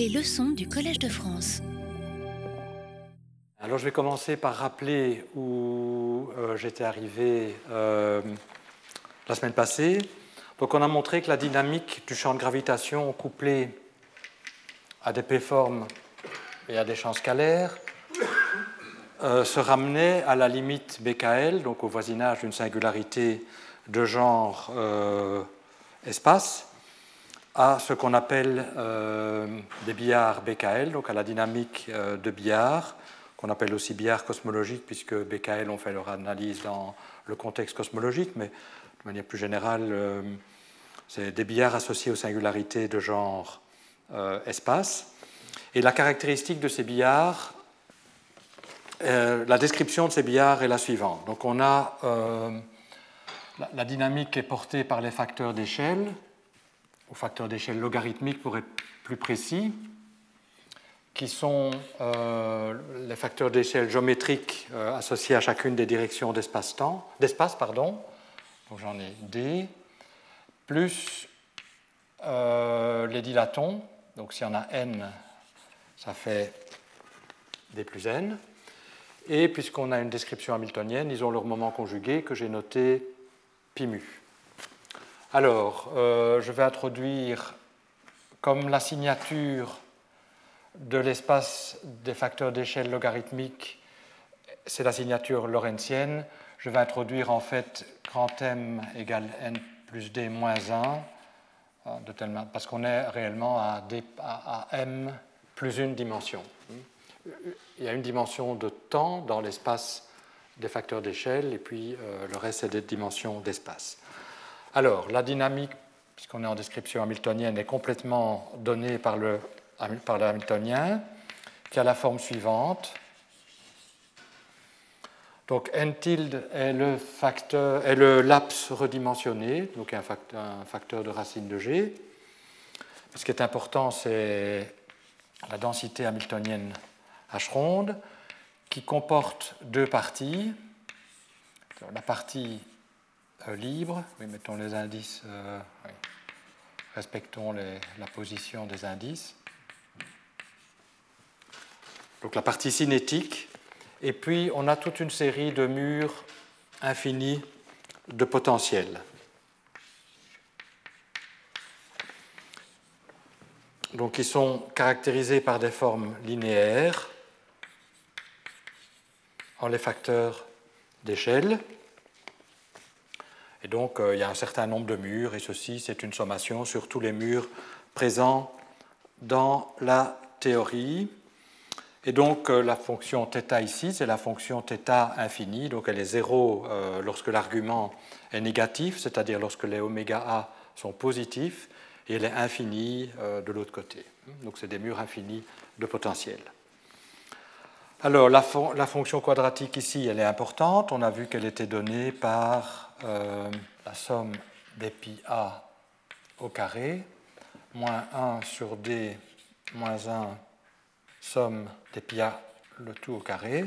Les leçons du Collège de France. Alors je vais commencer par rappeler où euh, j'étais arrivé euh, la semaine passée. Donc on a montré que la dynamique du champ de gravitation couplé à des P-formes et à des champs scalaires euh, se ramenait à la limite BKL, donc au voisinage d'une singularité de genre espace, à ce qu'on appelle des billards BKL, donc à la dynamique de billard qu'on appelle aussi billard cosmologique, puisque BKL ont fait leur analyse dans le contexte cosmologique, mais de manière plus générale, euh, c'est des billards associés aux singularités de genre euh, espace. Et la caractéristique de ces billards, euh, la description de ces billards est la suivante. Donc on a la, la, dynamique est portée par les facteurs d'échelle, ou facteurs d'échelle logarithmiques pour être plus précis qui sont euh, les facteurs d'échelle géométriques euh, associés à chacune des directions d'espace-temps, d'espace, pardon. Donc j'en ai D, plus euh, les dilatons. Donc s'il y en a n, ça fait D plus n. Et puisqu'on a une description hamiltonienne, ils ont leur moment conjugué que j'ai noté pi mu. Alors, je vais introduire comme la signature de l'espace des facteurs d'échelle logarithmique, c'est la signature lorentzienne. Je vais introduire en fait grand M égale n plus d moins 1, hein, de parce qu'on est réellement à, à, m plus une dimension. Il y a une dimension de temps dans l'espace des facteurs d'échelle, et puis euh, le reste, c'est des dimensions d'espace. Alors, la dynamique, puisqu'on est en description hamiltonienne, est complètement donnée par le par l'hamiltonien, qui a la forme suivante. Donc n tilde est le, facteur, est le laps redimensionné, donc un facteur, un facteur de racine de g. Ce qui est important, c'est la densité hamiltonienne h ronde, qui comporte deux parties. La partie euh, libre, mettons les indices, euh, respectons la position des indices donc la partie cinétique, et puis on a toute une série de murs infinis de potentiel. Donc ils sont caractérisés par des formes linéaires en les facteurs d'échelle. Donc euh, il y a un certain nombre de murs, et ceci c'est une sommation sur tous les murs présents dans la théorie. Et donc euh, la fonction θ ici, c'est la fonction θ infinie, donc elle est zéro euh, lorsque l'argument est négatif, c'est-à-dire lorsque les oméga sont positifs, et elle est infinie de l'autre côté. Donc c'est des murs infinis de potentiel. Alors la, fonction quadratique ici, elle est importante. On a vu qu'elle était donnée par la somme des pi a au carré, moins 1 sur d moins 1 somme des pia le tout au carré.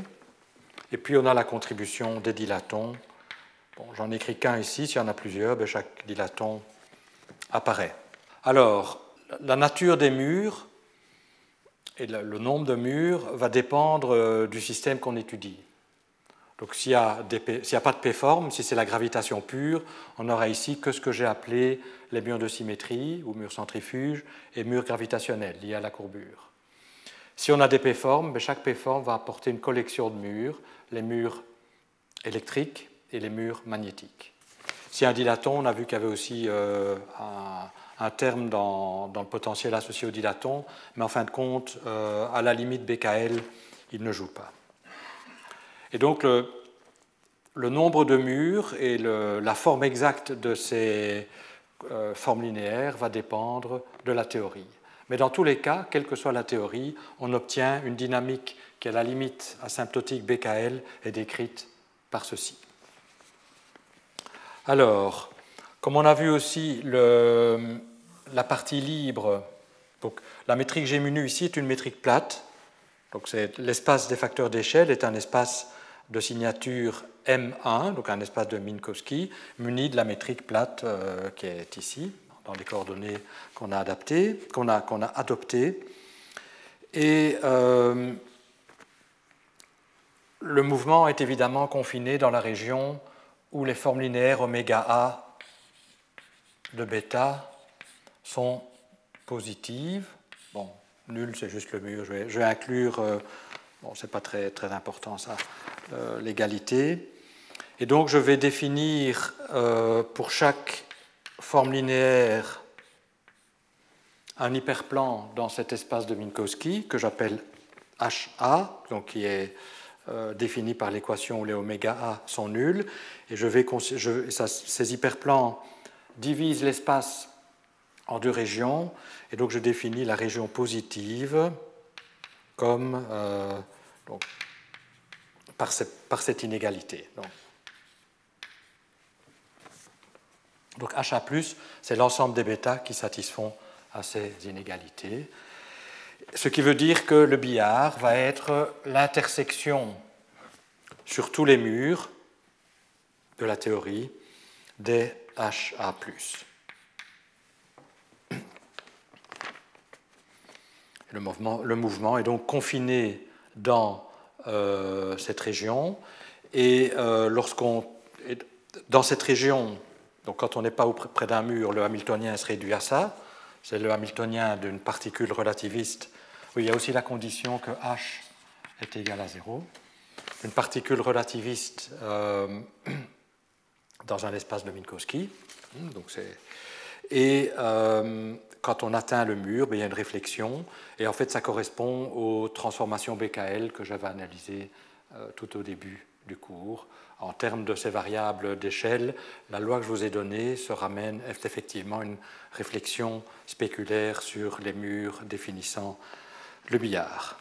Et puis on a la contribution des dilatons. J'en écris qu'un ici, s'il y en a plusieurs, ben, chaque dilaton apparaît. Alors, la nature des murs et le nombre de murs va dépendre euh, du système qu'on étudie. Donc s'il n'y a, pas de P-forme, si c'est la gravitation pure, on aura ici que ce que j'ai appelé les murs de symétrie ou murs centrifuges et murs gravitationnels liés à la courbure. Si on a des P-formes, ben, chaque P-forme va apporter une collection de murs, les murs électriques et les murs magnétiques. Si un dilaton, on a vu qu'il y avait aussi euh, un, terme dans, le potentiel associé au dilaton, mais en fin de compte, euh, à la limite BKL, il ne joue pas. Et donc le, nombre de murs et la forme exacte de ces euh, formes linéaires va dépendre de la théorie. Mais dans tous les cas, quelle que soit la théorie, on obtient une dynamique qui, à la limite asymptotique BKL, est décrite par ceci. Alors, comme on a vu aussi la partie libre, donc la métrique G mu ici est une métrique plate. Donc l'espace des facteurs d'échelle est un espace de signature M1, donc un espace de Minkowski, muni de la métrique plate euh, qui est ici dans les coordonnées qu'on a adaptées, adoptées. Et euh, le mouvement est évidemment confiné dans la région où les formes linéaires oméga A de bêta sont positives. Bon, nul, c'est juste le mur. Je vais, inclure, euh, bon, c'est pas très, très important ça, euh, l'égalité. Et donc, je vais définir pour chaque forme linéaire un hyperplan dans cet espace de Minkowski que j'appelle HA, donc qui est euh, défini par l'équation où les oméga A sont nuls. Et je vais, ces hyperplans divisent l'espace en deux régions. Et donc je définis la région positive euh, donc, par, cette, par, cette, inégalité. Donc, donc HA, c'est l'ensemble des bêtas qui satisfont à ces inégalités. Ce qui veut dire que le billard va être l'intersection sur tous les murs de la théorie des HA. Le mouvement, est donc confiné dans euh, cette région et euh, lorsqu'on dans cette région, donc quand on n'est pas près d'un mur, le hamiltonien se réduit à ça c'est le hamiltonien d'une particule relativiste, il y a aussi la condition que h est égal à 0. Une particule relativiste euh, dans un espace de Minkowski. Donc et quand on atteint le mur, ben, il y a une réflexion, et en fait ça correspond aux transformations BKL que j'avais analysées euh, tout au début du cours. En termes de ces variables d'échelle, la loi que je vous ai donnée se ramène effectivement une réflexion spéculaire sur les murs définissant le billard.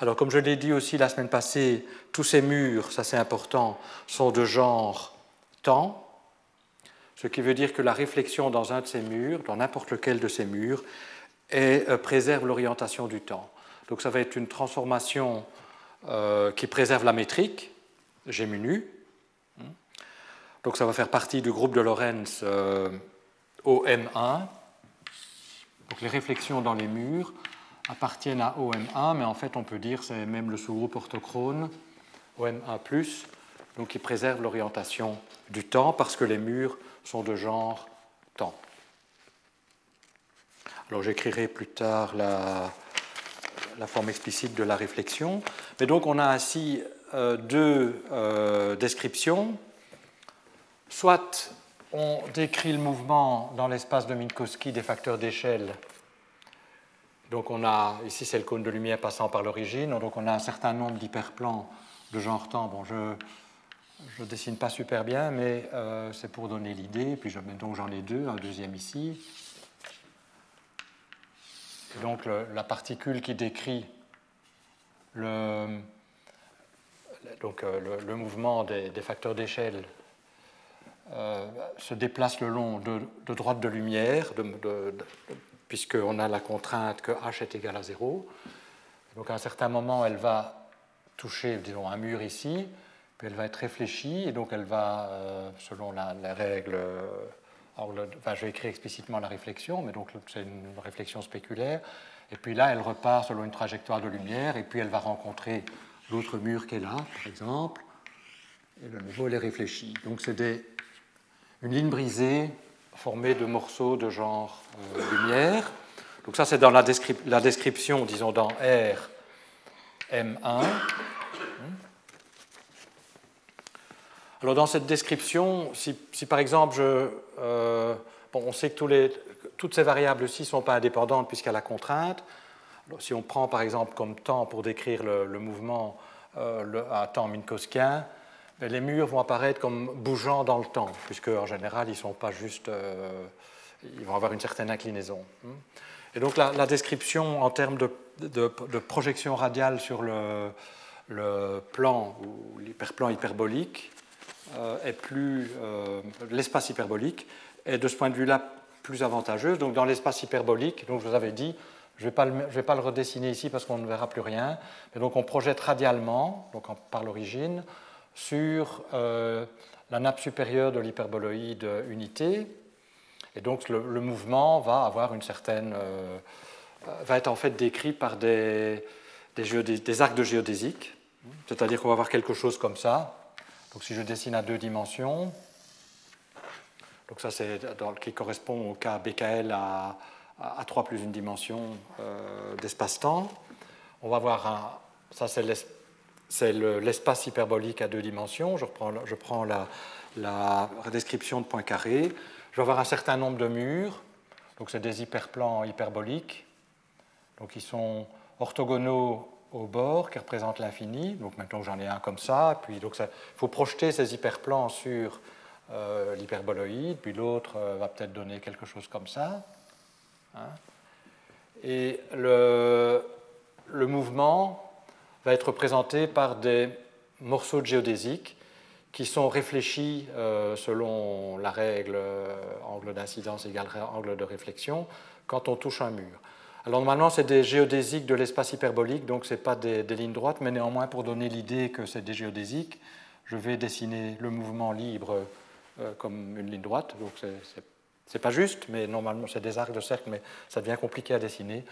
Alors, comme je l'ai dit aussi la semaine passée, tous ces murs, ça c'est important, sont de genre temps, ce qui veut dire que la réflexion dans un de ces murs, dans n'importe lequel de ces murs, euh, préserve l'orientation du temps. Donc, ça va être une transformation euh, qui préserve la métrique, G donc ça va faire partie du groupe de Lorentz euh, OM1. Donc les réflexions dans les murs appartiennent à OM1, mais en fait on peut dire c'est même le sous-groupe orthochrone OM1+, donc qui préserve l'orientation du temps parce que les murs sont de genre temps. Alors j'écrirai plus tard la, forme explicite de la réflexion. Mais donc on a ainsi euh, deux euh, descriptions soit on décrit le mouvement dans l'espace de Minkowski des facteurs d'échelle. Donc on a, ici c'est le cône de lumière passant par l'origine, donc on a un certain nombre d'hyperplans de genre temps. Bon, je ne dessine pas super bien, mais euh, c'est pour donner l'idée. Puis je, j'en ai deux, un deuxième ici. donc la particule qui décrit le, euh, mouvement des facteurs d'échelle euh, se déplace le long de, droite de lumière, puisqu'on a la contrainte que h est égal à 0. Donc à un certain moment, elle va toucher, disons, un mur ici, puis elle va être réfléchie, et donc elle va, euh, selon la, règle, enfin, je vais écrire explicitement la réflexion, mais donc c'est une réflexion spéculaire, et puis là, elle repart selon une trajectoire de lumière, et puis elle va rencontrer l'autre mur qui est là, par exemple, et de nouveau, elle est réfléchie. Donc c'est une ligne brisée formée de morceaux de genre euh, lumière. Donc ça, c'est dans la, description, disons, dans R, M1. Alors dans cette description, si, par exemple, euh, on sait que toutes ces variables-ci ne sont pas indépendantes a la contrainte. si on prend par exemple comme temps pour décrire le, mouvement euh, à temps minkowskien, les murs vont apparaître comme bougeant dans le temps, puisque en général, ils sont pas juste. Euh, ils vont avoir une certaine inclinaison. Hmm. Et donc, la, description en termes de, projection radiale sur le, plan ou l'hyperplan hyperbolique euh, est plus. Euh, l'espace hyperbolique est de ce point de vue-là plus avantageuse. Donc, dans l'espace hyperbolique, donc je vous avais dit, je ne vais, pas le redessiner ici parce qu'on ne verra plus rien. Mais donc, on projette radialement, donc par l'origine, sur euh, la nappe supérieure de l'hyperboloïde unité. Et donc le, mouvement va avoir une certaine, euh, va être en fait décrit par des, arcs de géodésique. C'est-à-dire qu'on va avoir quelque chose comme ça. Donc si je dessine à deux dimensions, donc ça c'est qui correspond au cas BKL à, à, 3 plus une dimension euh, d'espace-temps. On va voir un, ça c'est l'espace hyperbolique à deux dimensions. Je, reprends, je prends la, la description de Poincaré. Je vais avoir un certain nombre de murs. Donc c'est des hyperplans hyperboliques. Donc ils sont orthogonaux au bord qui représentent l'infini. Donc maintenant j'en ai un comme ça. Puis donc il faut projeter ces hyperplans sur euh, l'hyperboloïde. Puis l'autre euh, va peut-être donner quelque chose comme ça. Hein. Et le, le mouvement va être représenté par des morceaux de géodésique qui sont réfléchis euh, selon la règle euh, angle d'incidence égale angle de réflexion quand on touche un mur. Alors normalement c'est des géodésiques de l'espace hyperbolique, donc ce n'est pas des, lignes droites, mais néanmoins pour donner l'idée que c'est des géodésiques, je vais dessiner le mouvement libre euh, comme une ligne droite, donc c'est pas juste, mais normalement c'est des arcs de cercle, mais ça devient compliqué à dessiner.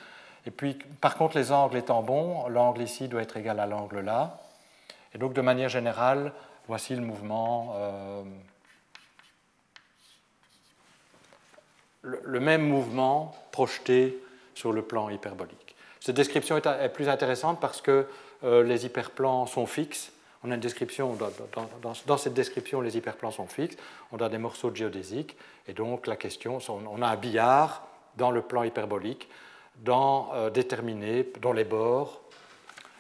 Et puis, par contre, les angles étant bons, l'angle ici doit être égal à l'angle là. Et donc, de manière générale, voici le mouvement. Euh, le, même mouvement projeté sur le plan hyperbolique. Cette description est, plus intéressante parce que euh, les hyperplans sont fixes. On a une description, dans, cette description, les hyperplans sont fixes. On a des morceaux de géodésique. Et donc, la question, on a un billard dans le plan hyperbolique dans, euh, dont les bords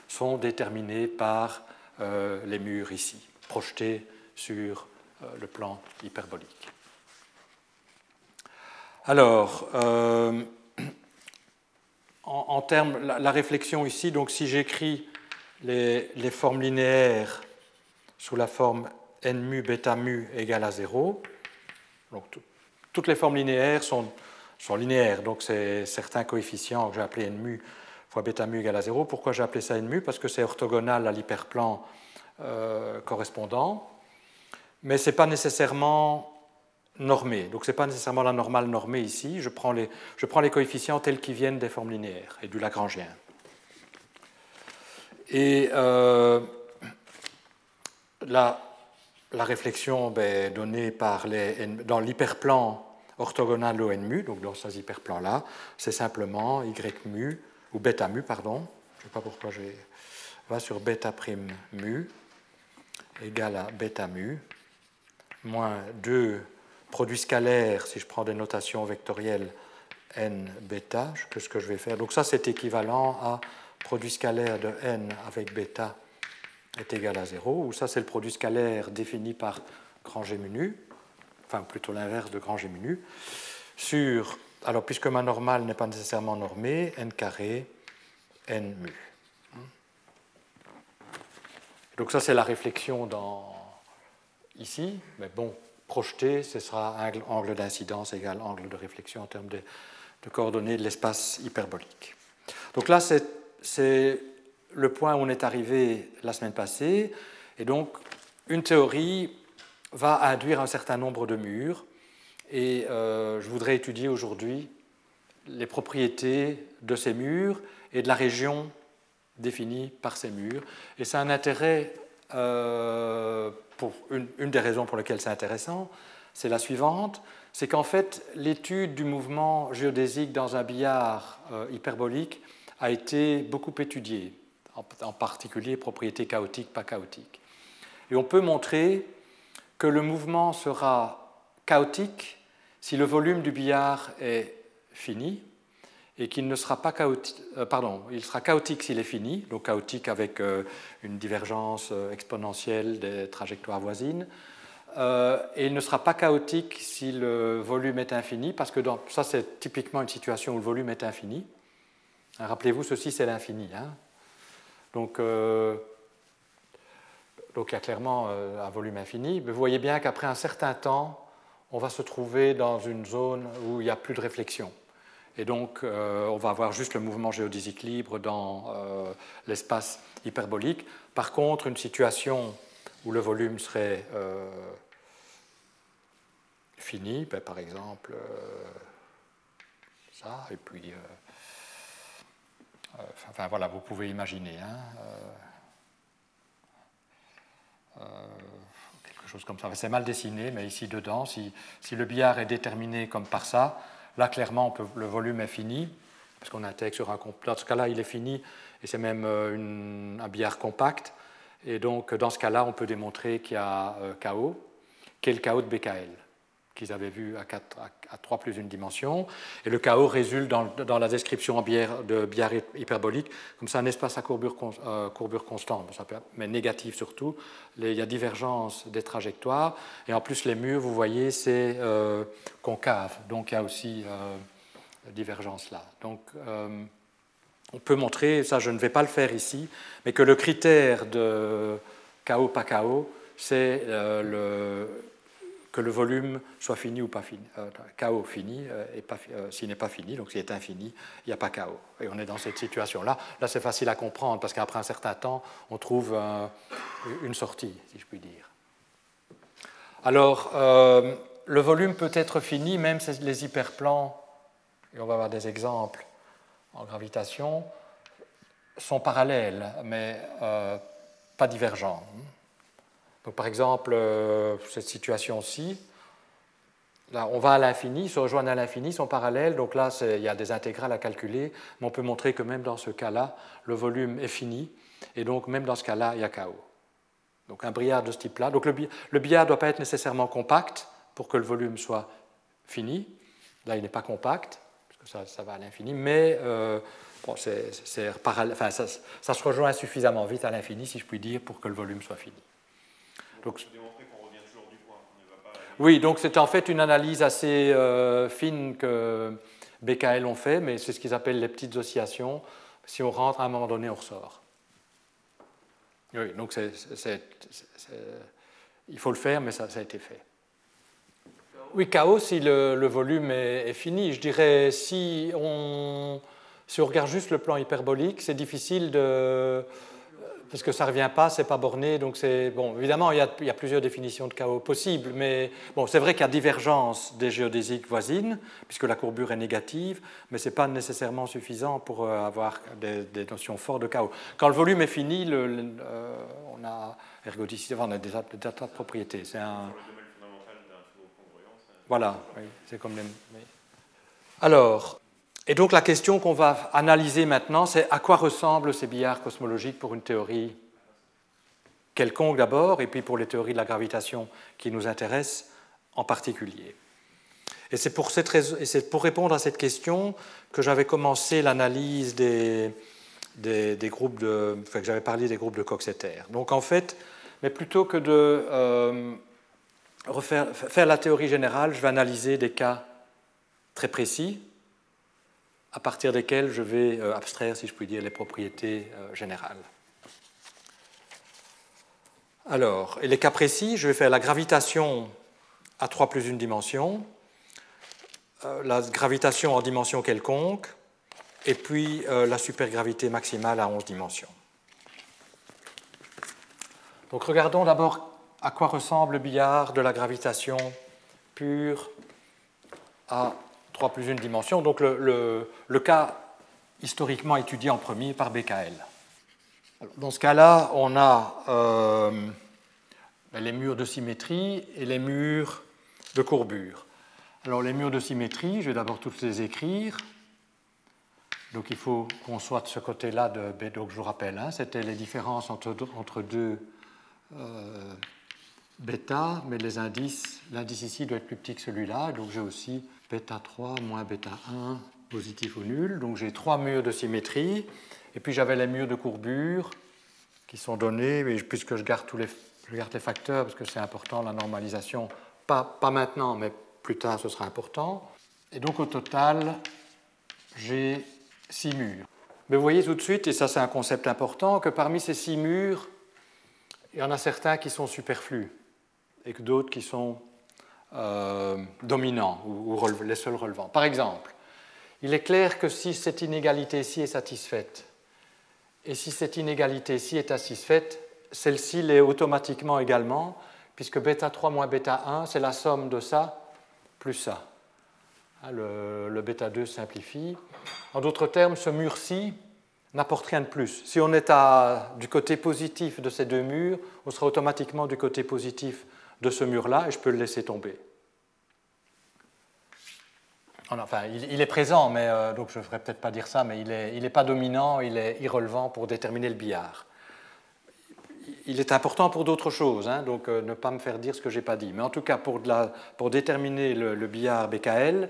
sont déterminés par euh, les murs ici, projetés sur le plan hyperbolique. Alors, en, termes, la, réflexion ici, donc si j'écris les, formes linéaires sous la forme n mu bêta mu égale à 0, donc toutes les formes linéaires sont sont linéaires. Donc, c'est certains coefficients que j'ai appelés n mu fois bêta mu égale à 0. Pourquoi j'ai appelé ça n mu? Parce que c'est orthogonal à l'hyperplan euh, correspondant. Mais ce n'est pas nécessairement Donc, ce n'est pas nécessairement la normale normée ici. Je prends, les, je prends les coefficients tels qu'ils viennent des formes linéaires et du Lagrangien. Et euh, la, réflexion ben, donnée par les, dans l'hyperplan orthogonal au n mu, donc dans ces hyperplans-là, c'est simplement y mu, ou bêta mu, pardon, je ne sais pas pourquoi je va sur bêta prime mu, égale à bêta mu, moins 2 produit scalaire, si je prends des notations vectorielles, n bêta, que ce que je vais faire. Donc ça, c'est équivalent à produit scalaire de n avec bêta est égal à 0, ou ça, c'est le produit scalaire défini par grand G nu enfin plutôt l'inverse de grand G nu, sur, alors puisque ma normale n'est pas nécessairement normée, n carré, n mu. Donc ça c'est la réflexion dans, ici, mais bon, projeté, ce sera angle d'incidence égal angle de réflexion en termes de, de coordonnées de l'espace hyperbolique. Donc là c'est le point où on est arrivé la semaine passée, et donc une théorie va induire un certain nombre de murs. Et euh, je voudrais étudier aujourd'hui les propriétés de ces murs et de la région définie par ces murs. Et c'est un intérêt, euh, pour une, des raisons pour lesquelles c'est intéressant, c'est la suivante, c'est qu'en fait l'étude du mouvement géodésique dans un billard euh, hyperbolique a été beaucoup étudiée, en, en particulier propriétés chaotiques, pas chaotiques. Et on peut montrer que le mouvement sera chaotique si le volume du billard est fini et qu'il ne sera pas chaotique, euh, pardon, il sera chaotique s'il est fini, donc chaotique avec euh, une divergence euh, exponentielle des trajectoires voisines, et il ne sera pas chaotique si le volume est infini, parce que ça c'est typiquement une situation où le volume est infini. Rappelez-vous, ceci c'est l'infini. Hein. Donc donc il y a clairement un volume infini. Mais vous voyez bien qu'après un certain temps, on va se trouver dans une zone où il n'y a plus de réflexion. Et donc, euh, on va avoir juste le mouvement géodésique libre dans euh, l'espace hyperbolique. Par contre, une situation où le volume serait fini, ben, par exemple, ça, et puis enfin voilà, vous pouvez imaginer. Hein, quelque chose comme ça. C'est mal dessiné, mais ici dedans, si, le billard est déterminé comme par ça, là clairement le volume est fini, parce qu'on intègre sur un Dans ce cas-là, il est fini, et c'est même un billard compact. Et donc, dans ce cas-là, on peut démontrer qu'il y a KO, qui est le KO de BKL qu'ils avaient vu à, 4, à, 3 plus une dimension. Et le chaos résulte dans, la description en bière, de bière hyperbolique, comme ça un espace à courbure, euh, courbure constante, mais négatif surtout. il y a divergence des trajectoires. Et en plus, les murs, vous voyez, c'est euh, concave. Donc il y a aussi euh, divergence là. Donc on peut montrer, ça je ne vais pas le faire ici, mais que le critère de chaos pas chaos, c'est le que le volume soit fini ou pas fini. Euh, KO fini, euh, et euh, s'il n'est pas fini, donc s'il est infini, il n'y a pas KO. Et on est dans cette situation-là. Là, c'est facile à comprendre parce qu'après un certain temps, on trouve une sortie, si je puis dire. Alors, le volume peut être fini, même si les hyperplans, et on va avoir des exemples en gravitation, sont parallèles, mais pas divergents par exemple, euh, cette situation-ci, là, on va à l'infini, se rejoignent à l'infini, sont parallèles, donc là, il y a des intégrales à calculer, mais on peut montrer que même dans ce cas-là, le volume est fini, et donc même dans ce cas-là, il y a chaos. Donc un billard de ce type-là. Donc le, billard ne doit pas être nécessairement compact pour que le volume soit fini. Là, il n'est pas compact, parce que ça, va à l'infini, mais euh, ça, ça se rejoint suffisamment vite à l'infini, si je puis dire, pour que le volume soit fini. Oui, donc c'est en fait une analyse assez euh, fine que BKL ont fait, mais c'est ce qu'ils appellent les petites oscillations. Si on rentre, à un moment donné, on ressort. Oui, donc il faut le faire, mais ça, a été fait. Oui, chaos si le, volume est, fini. Je dirais, si on, si on regarde juste le plan hyperbolique, c'est difficile de, parce que ça ne revient pas, c'est pas borné, donc c'est bon. Évidemment, il y, a, il y, a, plusieurs définitions de chaos possibles, mais bon, c'est vrai qu'il y a divergence des géodésiques voisines, puisque la courbure est négative, mais c'est pas nécessairement suffisant pour euh, avoir des, notions fortes de chaos. Quand le volume est fini, le, euh, on a ergodicité, on a des, tas de propriétés. C'est un. Voilà, oui, c'est comme les. Alors, et donc la question qu'on va analyser maintenant, c'est à quoi ressemblent ces billards cosmologiques pour une théorie quelconque d'abord, et puis pour les théories de la gravitation qui nous intéressent en particulier. Et c'est pour, répondre à cette question que j'avais commencé l'analyse des, des, groupes de, enfin, que j'avais parlé des groupes de Coxeter. Donc en fait, mais plutôt que de euh, refaire, faire la théorie générale, je vais analyser des cas très précis à partir desquels je vais euh, abstraire, si je puis dire, les propriétés euh, générales. Alors, et les cas précis, je vais faire la gravitation à 3 plus une dimension, euh, la gravitation en dimension quelconque, et puis la supergravité maximale à 11 dimensions. Donc regardons d'abord à quoi ressemble le billard de la gravitation pure à 3 plus une dimension, donc le, cas historiquement étudié en premier par BKL. dans ce cas-là, on a euh, les murs de symétrie et les murs de courbure. Alors les murs de symétrie, je vais d'abord tous les écrire. Donc il faut qu'on soit de ce côté-là de. Donc je vous rappelle, hein, c'était les différences entre, entre deux euh, bêta, mais les indices, l'indice ici doit être plus petit que celui-là. Donc j'ai aussi bêta 3 moins bêta 1 positif ou nul. Donc j'ai trois murs de symétrie. Et puis j'avais les murs de courbure qui sont donnés, mais puisque je garde, tous les, je garde les facteurs parce que c'est important, la normalisation, pas, pas maintenant, mais plus tard ce sera important. Et donc au total, j'ai six murs. Mais vous voyez tout de suite, et ça c'est un concept important, que parmi ces six murs, il y en a certains qui sont superflus et que d'autres qui sont euh, dominants ou, les seuls relevants. Par exemple, il est clair que si cette inégalité-ci est satisfaite, et si cette inégalité-ci est satisfaite, celle-ci l'est automatiquement également, puisque bêta 3 moins bêta 1, c'est la somme de ça plus ça. Hein, le, le bêta 2 simplifie. En d'autres termes, ce mur-ci n'apporte rien de plus. Si on est à, du côté positif de ces deux murs, on sera automatiquement du côté positif de ce mur-là et je peux le laisser tomber. Enfin, il, est présent, mais euh, donc je ne devrais peut-être pas dire ça, mais il n'est il pas dominant, il est irrelevant pour déterminer le billard. Il est important pour d'autres choses, hein, donc euh, ne pas me faire dire ce que je n'ai pas dit. Mais en tout cas, pour déterminer le, billard BKL,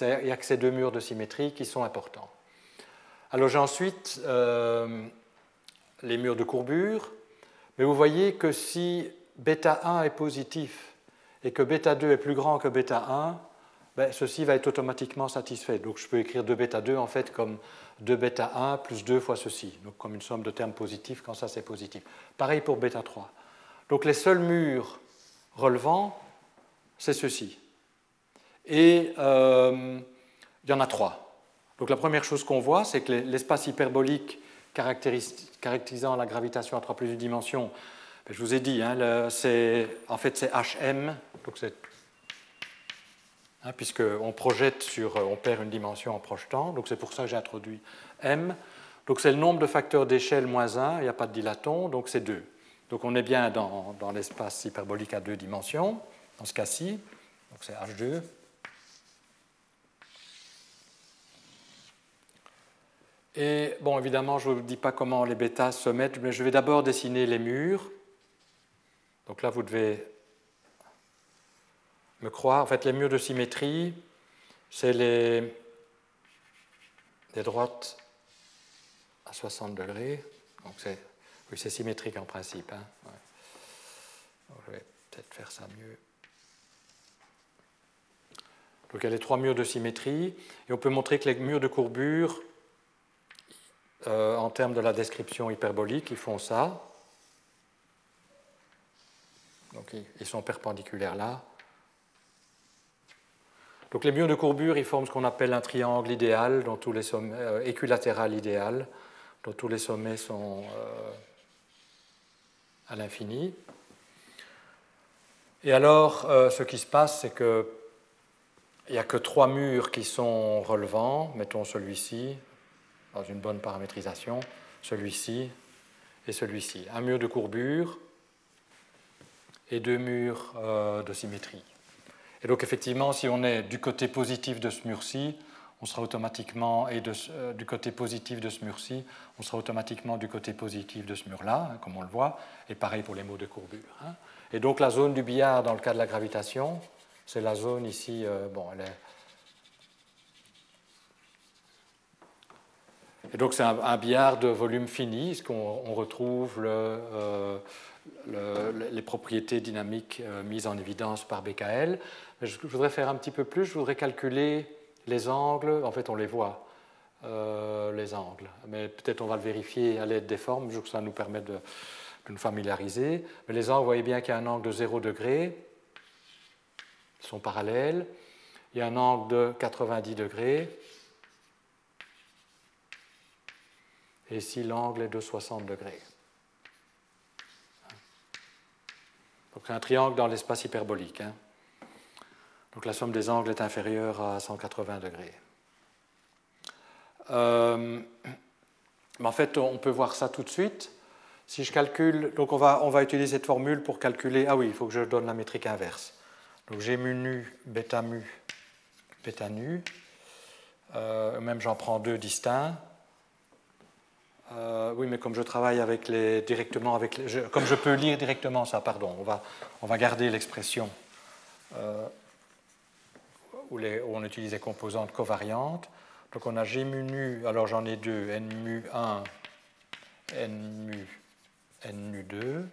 il n'y a que ces deux murs de symétrie qui sont importants. Alors j'ai ensuite euh, les murs de courbure, mais vous voyez que si bêta 1 est positif et que bêta 2 est plus grand que bêta 1, ben, ceci va être automatiquement satisfait. Donc je peux écrire 2 bêta 2 en fait comme 2 bêta 1 plus 2 fois ceci, donc comme une somme de termes positifs quand ça c'est positif. Pareil pour bêta 3. Donc les seuls murs relevants, c'est ceci. Et euh, il y en a trois. Donc la première chose qu'on voit, c'est que l'espace hyperbolique caractérisant la gravitation à 3 plus une dimension, ben, je vous ai dit, hein, en fait c'est HM, donc hein, puisqu'on projette sur, on perd une dimension en projetant, donc c'est pour ça que j'ai introduit m. Donc c'est le nombre de facteurs d'échelle moins 1, il n'y a pas de dilaton, donc c'est 2. Donc on est bien dans, dans l'espace hyperbolique à deux dimensions, dans ce cas-ci, donc c'est H2. Et bon, évidemment, je ne vous dis pas comment les bêtas se mettent, mais je vais d'abord dessiner les murs. Donc là, vous devez me croire, en fait, les murs de symétrie, c'est les, droites à 60 degrés. Donc c'est, oui, symétrique en principe. Hein. je vais peut-être faire ça mieux. Donc il y a les trois murs de symétrie, et on peut montrer que les murs de courbure, euh, en termes de la description hyperbolique, ils font ça. Donc ils sont perpendiculaires là. Donc les murs de courbure, ils forment ce qu'on appelle un triangle idéal, dont tous les sommets, euh, équilatéral idéal, dont tous les sommets sont euh, à l'infini. Et alors, euh, ce qui se passe, c'est qu'il n'y a que trois murs qui sont relevants. Mettons celui-ci, dans une bonne paramétrisation, celui-ci et celui-ci. Un mur de courbure et deux murs de symétrie. Et donc effectivement, si on est du côté positif de ce mur-ci, on sera automatiquement, et euh, du côté positif de ce mur-ci, on sera automatiquement du côté positif de ce mur-là, hein, comme on le voit, et pareil pour les mots de courbure. Hein. Et donc la zone du billard dans le cas de la gravitation, c'est la zone ici, euh, bon. Et donc c'est un, billard de volume fini, ce qu'on retrouve le, euh, les propriétés dynamiques euh, mises en évidence par BKL. je, voudrais faire un petit peu plus, je voudrais calculer les angles, en fait on les voit, euh, les angles, mais peut-être on va le vérifier à l'aide des formes, que ça nous permet de, nous familiariser. Mais les angles, vous voyez bien qu'il y a un angle de 0 degré, ils sont parallèles, il y a un angle de 90 degrés, et ici l'angle est de 60 degrés? Donc c'est un triangle dans l'espace hyperbolique. Hein. Donc la somme des angles est inférieure à 180 degrés. Euh, mais en fait, on peut voir ça tout de suite. Si je calcule, donc on va, on va utiliser cette formule pour calculer. Ah oui, il faut que je donne la métrique inverse. Donc j'ai mu nu, bêta mu, bêta nu. Euh, même j'en prends deux distincts. Euh, oui, mais comme je travaille directement avec comme je peux lire directement ça, pardon, on va, on va garder l'expression euh, où, on utilise les composantes covariantes. Donc on a G mu nu, alors j'en ai deux, N mu 1, N mu, N mu 2.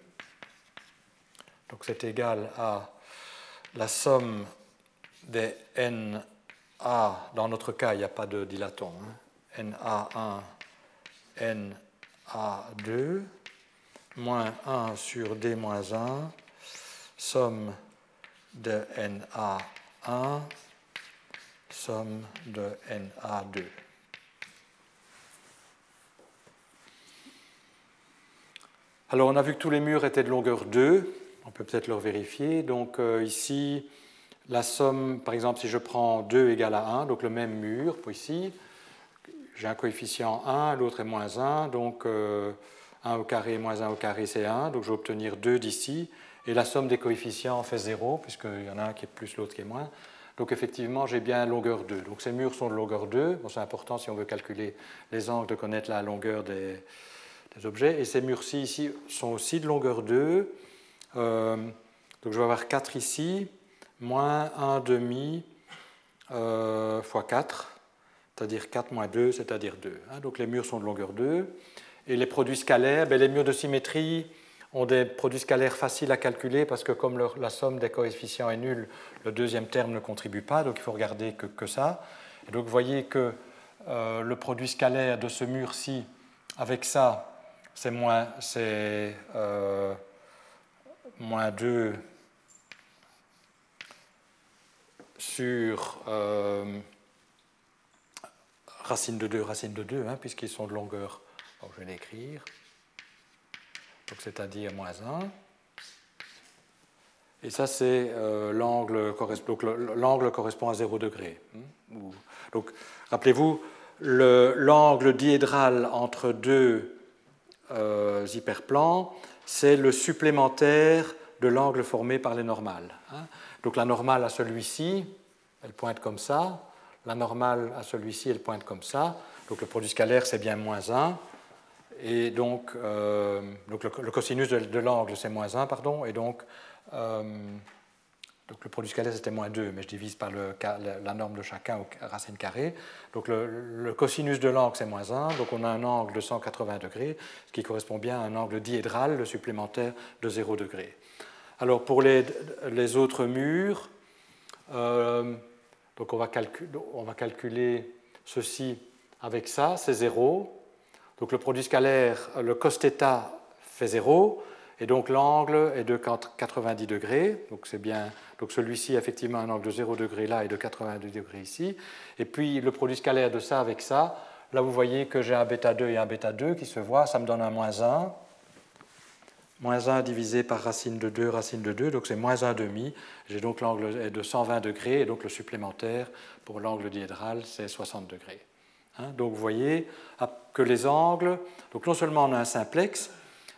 Donc c'est égal à la somme des NA, dans notre cas il n'y a pas de dilaton, hein, NA1 NA2 moins 1 sur D moins 1, somme de NA1, somme de NA2. Alors on a vu que tous les murs étaient de longueur 2, on peut peut-être le vérifier. Donc euh, ici, la somme, par exemple, si je prends 2 égale à 1, donc le même mur, ici, j'ai un coefficient 1, l'autre est moins 1, donc 1 au carré moins 1 au carré c'est 1, donc je vais obtenir 2 d'ici, et la somme des coefficients fait 0, puisqu'il y en a un qui est plus, l'autre qui est moins. Donc effectivement, j'ai bien longueur 2. Donc ces murs sont de longueur 2. Bon, c'est important si on veut calculer les angles de connaître la longueur des, objets. Et ces murs-ci ici sont aussi de longueur 2. Euh, donc je vais avoir 4 ici, moins 1 demi euh, fois 4, c'est-à-dire 4 moins 2, c'est-à-dire 2. Hein. donc les murs sont de longueur 2. Et les produits scalaires, ben, les murs de symétrie ont des produits scalaires faciles à calculer parce que comme la somme des coefficients est nulle, le deuxième terme ne contribue pas, donc il faut regarder que, ça. Donc vous voyez que euh, le produit scalaire de ce mur-ci, avec ça, c'est moins, euh, moins 2 sur euh, racine de 2, racine de 2, hein, puisqu'ils sont de longueur, je vais l'écrire, donc c'est-à-dire moins 1. Et ça, c'est euh, l'angle correspond à 0 degré. Hein, donc, rappelez-vous, l'angle diédral entre deux euh, hyperplans, c'est le supplémentaire de l'angle formé par les normales. Hein. Donc la normale à celui-ci, elle pointe comme ça. La normale à celui-ci, elle pointe comme ça. Donc le produit scalaire, c'est bien moins 1. Et donc, euh, donc le, cosinus de, l'angle, c'est moins 1, pardon. Et donc, donc le produit scalaire, c'était moins 2, mais je divise par le, la norme de chacun au racine carrée. Donc le, cosinus de l'angle, c'est moins 1. Donc on a un angle de 180 degrés, ce qui correspond bien à un angle diédral, le supplémentaire de 0 degré. Alors pour les, les autres murs, euh, donc on va, calculer ceci avec ça, c'est 0. Donc le produit scalaire, le cos fait 0, et donc l'angle est de 90 degrés. Donc c'est bien. Donc celui-ci, effectivement, un angle de 0 degré là et de 90 degrés ici. Et puis le produit scalaire de ça avec ça, là vous voyez que j'ai un bêta 2 et un bêta 2 qui se voient, ça me donne un moins 1. Moins 1 divisé par racine de 2, racine de 2, donc c'est moins 1 demi. J'ai donc l'angle de 120 degrés, et donc le supplémentaire pour l'angle diédral, c'est 60 degrés. Hein, donc vous voyez que les angles, donc non seulement on a un simplex,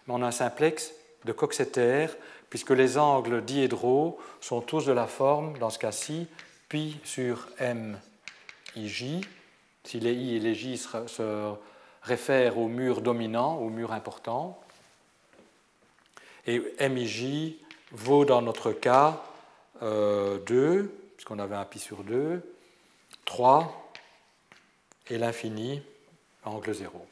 mais on a un simplex de Coxeter, puisque les angles diédraux sont tous de la forme, dans ce cas-ci, pi sur m ij, si les i et les j se, réfèrent au mur dominant, au mur important. Et mij vaut dans notre cas 2, euh, puisqu'on avait un pi sur 2, 3, et l'infini, angle 0.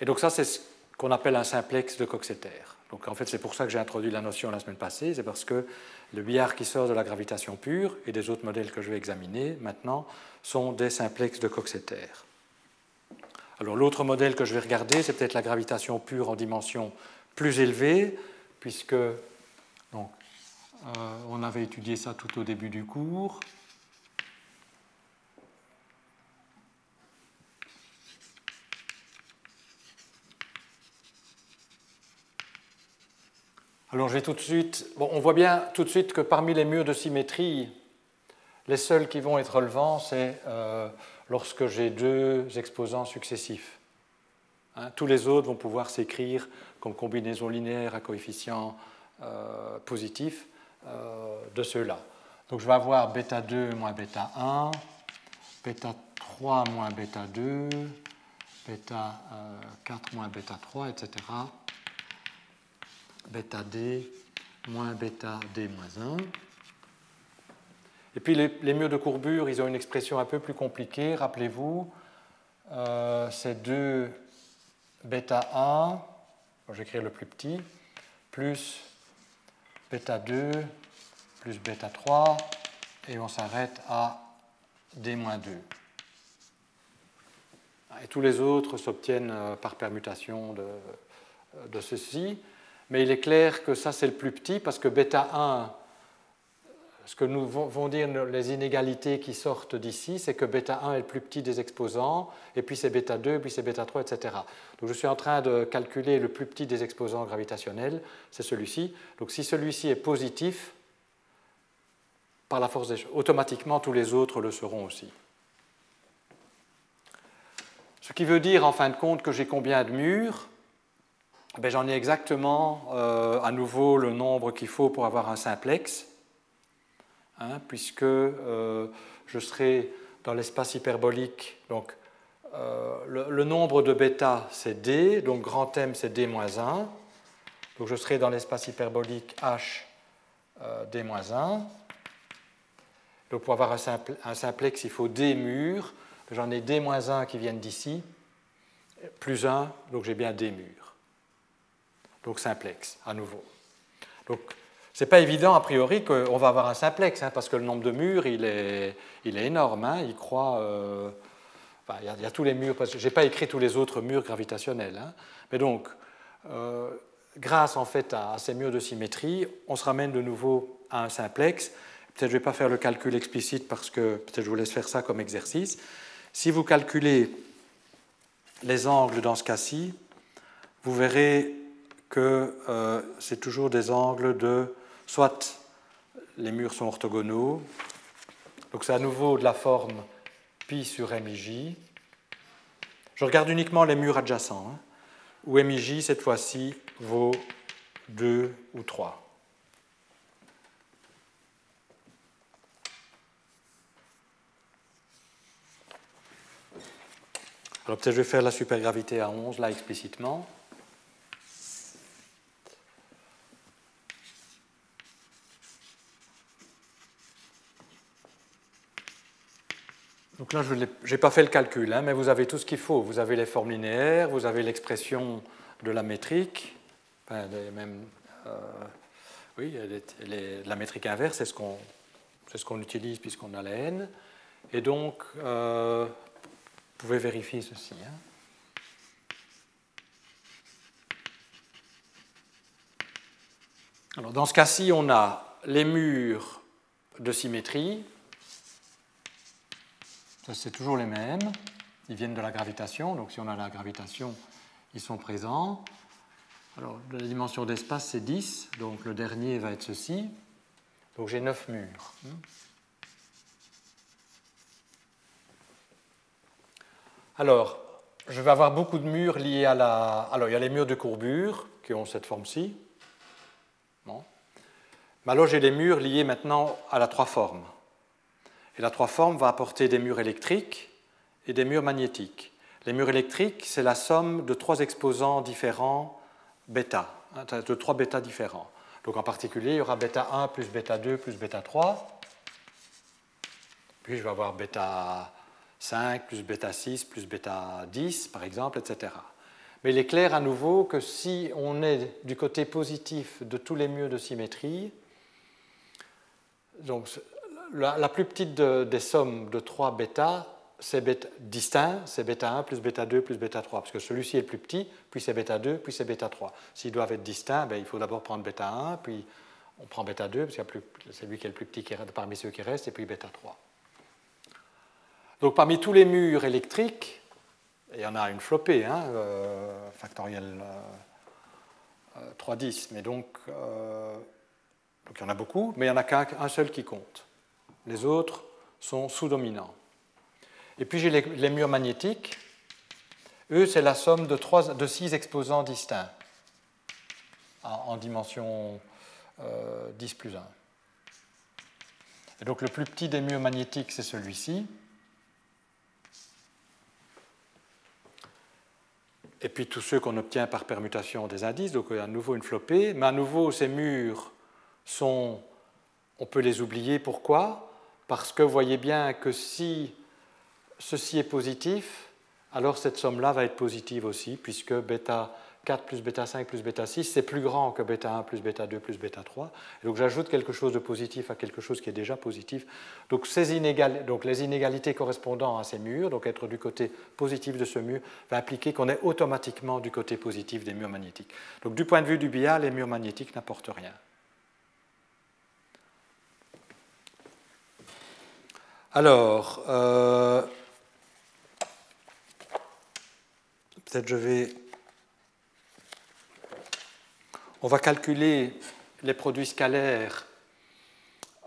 Et donc ça, c'est ce qu'on appelle un simplex de Coxeter. Donc en fait, c'est pour ça que j'ai introduit la notion la semaine passée, c'est parce que le billard qui sort de la gravitation pure et des autres modèles que je vais examiner maintenant sont des simplex de Coxeter. Alors l'autre modèle que je vais regarder, c'est peut-être la gravitation pure en dimension plus élevée, puisque euh, on avait étudié ça tout au début du cours. Alors, je vais tout de suite. Bon, on voit bien tout de suite que parmi les murs de symétrie, les seuls qui vont être relevants, c'est euh, lorsque j'ai deux exposants successifs. Hein, tous les autres vont pouvoir s'écrire comme combinaison linéaire à coefficient euh, positif euh, de ceux-là. Donc je vais avoir bêta 2 moins bêta 1, bêta 3 moins bêta 2, bêta 4 moins bêta 3, etc bêta d moins bêta d moins 1. Et puis les, murs de courbure, ils ont une expression un peu plus compliquée, rappelez-vous. Euh, c'est 2 bêta 1, je vais écrire le plus petit, plus bêta 2, plus bêta 3, et on s'arrête à d-2. Et tous les autres s'obtiennent euh, par permutation de, de ceci. Mais il est clair que ça, c'est le plus petit parce que bêta 1, ce que nous vont dire les inégalités qui sortent d'ici, c'est que bêta 1 est le plus petit des exposants, et puis c'est bêta 2, puis c'est bêta 3, etc. Donc je suis en train de calculer le plus petit des exposants gravitationnels, c'est celui-ci. Donc si celui-ci est positif, par la force des choses, automatiquement tous les autres le seront aussi. Ce qui veut dire en fin de compte que j'ai combien de murs? Ben, J'en ai exactement euh, à nouveau le nombre qu'il faut pour avoir un simplex, hein, puisque euh, je serai dans l'espace hyperbolique. Donc, euh, le, nombre de bêta, c'est d, donc grand M, c'est d-1. Donc, je serai dans l'espace hyperbolique H, d-1. Donc, pour avoir un, simplex, il faut d murs. J'en ai d-1 qui viennent d'ici, plus 1, donc j'ai bien d murs. Donc simplex, à nouveau. Ce n'est pas évident a priori qu'on va avoir un simplex, hein, parce que le nombre de murs, il est, il est énorme. Hein. Euh, il, y a, tous les murs, parce que je n'ai pas écrit tous les autres murs gravitationnels. Hein. mais donc, euh, grâce en fait à, ces murs de symétrie, on se ramène de nouveau à un simplex. Peut-être je ne vais pas faire le calcul explicite parce que peut-être je vous laisse faire ça comme exercice. Si vous calculez les angles dans ce cas-ci, vous verrez que euh, c'est toujours des angles de soit les murs sont orthogonaux, donc c'est à nouveau de la forme pi sur MIJ. Je regarde uniquement les murs adjacents, hein, où MIJ cette fois-ci vaut 2 ou 3. Alors peut-être je vais faire la supergravité à 11 là explicitement. Donc là, je n'ai pas fait le calcul, hein, mais vous avez tout ce qu'il faut. Vous avez les formes linéaires, vous avez l'expression de la métrique, même, euh, oui, la métrique inverse, c'est ce qu'on ce qu'on utilise puisqu'on a la n. Et donc, euh, vous pouvez vérifier ceci. Hein. Alors, dans ce cas-ci, on a les murs de symétrie. Ça, c'est toujours les mêmes. Ils viennent de la gravitation. Donc, si on a la gravitation, ils sont présents. Alors, la dimension d'espace, c'est 10. Donc, le dernier va être ceci. Donc, j'ai 9 murs. Alors, je vais avoir beaucoup de murs liés à la. Alors, il y a les murs de courbure qui ont cette forme-ci. Bon. Mais alors, j'ai les murs liés maintenant à la trois formes. Et la trois formes va apporter des murs électriques et des murs magnétiques. Les murs électriques, c'est la somme de trois exposants différents bêta, hein, de trois bêta différents. Donc en particulier, il y aura bêta 1 plus bêta 2 plus bêta 3. Puis je vais avoir bêta 5 plus bêta 6 plus bêta 10, par exemple, etc. Mais il est clair à nouveau que si on est du côté positif de tous les murs de symétrie, donc la, plus petite des sommes de 3 bêta, c'est bêta, distinct, c'est bêta 1 plus bêta 2 plus bêta 3, parce que celui-ci est le plus petit, puis c'est bêta 2, puis c'est bêta 3. S'ils doivent être distincts, ben, il faut d'abord prendre bêta 1, puis on prend bêta 2, parce que c'est lui qui est le plus petit parmi ceux qui restent, et puis bêta 3. Donc parmi tous les murs électriques, il y en a une flopée, hein, euh, factorielle 310, euh, euh, mais donc, donc, il y en a beaucoup, mais il n'y en a qu'un seul qui compte. Les autres sont sous-dominants. Et puis j'ai les, murs magnétiques. Eux, c'est la somme de, six exposants distincts en, dimension 10 plus 1. Et donc le plus petit des murs magnétiques, c'est celui-ci. et puis tous ceux qu'on obtient par permutation des indices, donc à nouveau une flopée, mais à nouveau ces murs sont, on peut les oublier, pourquoi? Parce que voyez bien que si ceci est positif, alors cette somme-là va être positive aussi, puisque bêta 4 plus bêta 5 plus bêta 6, c'est plus grand que bêta 1 plus bêta 2 plus bêta 3. Et donc j'ajoute quelque chose de positif à quelque chose qui est déjà positif. Donc, ces les inégalités correspondant à ces murs, donc être du côté positif de ce mur, va impliquer qu'on est automatiquement du côté positif des murs magnétiques. Donc du point de vue du BIA, les murs magnétiques n'apportent rien. Alors, euh, peut-être je vais on va calculer les produits scalaires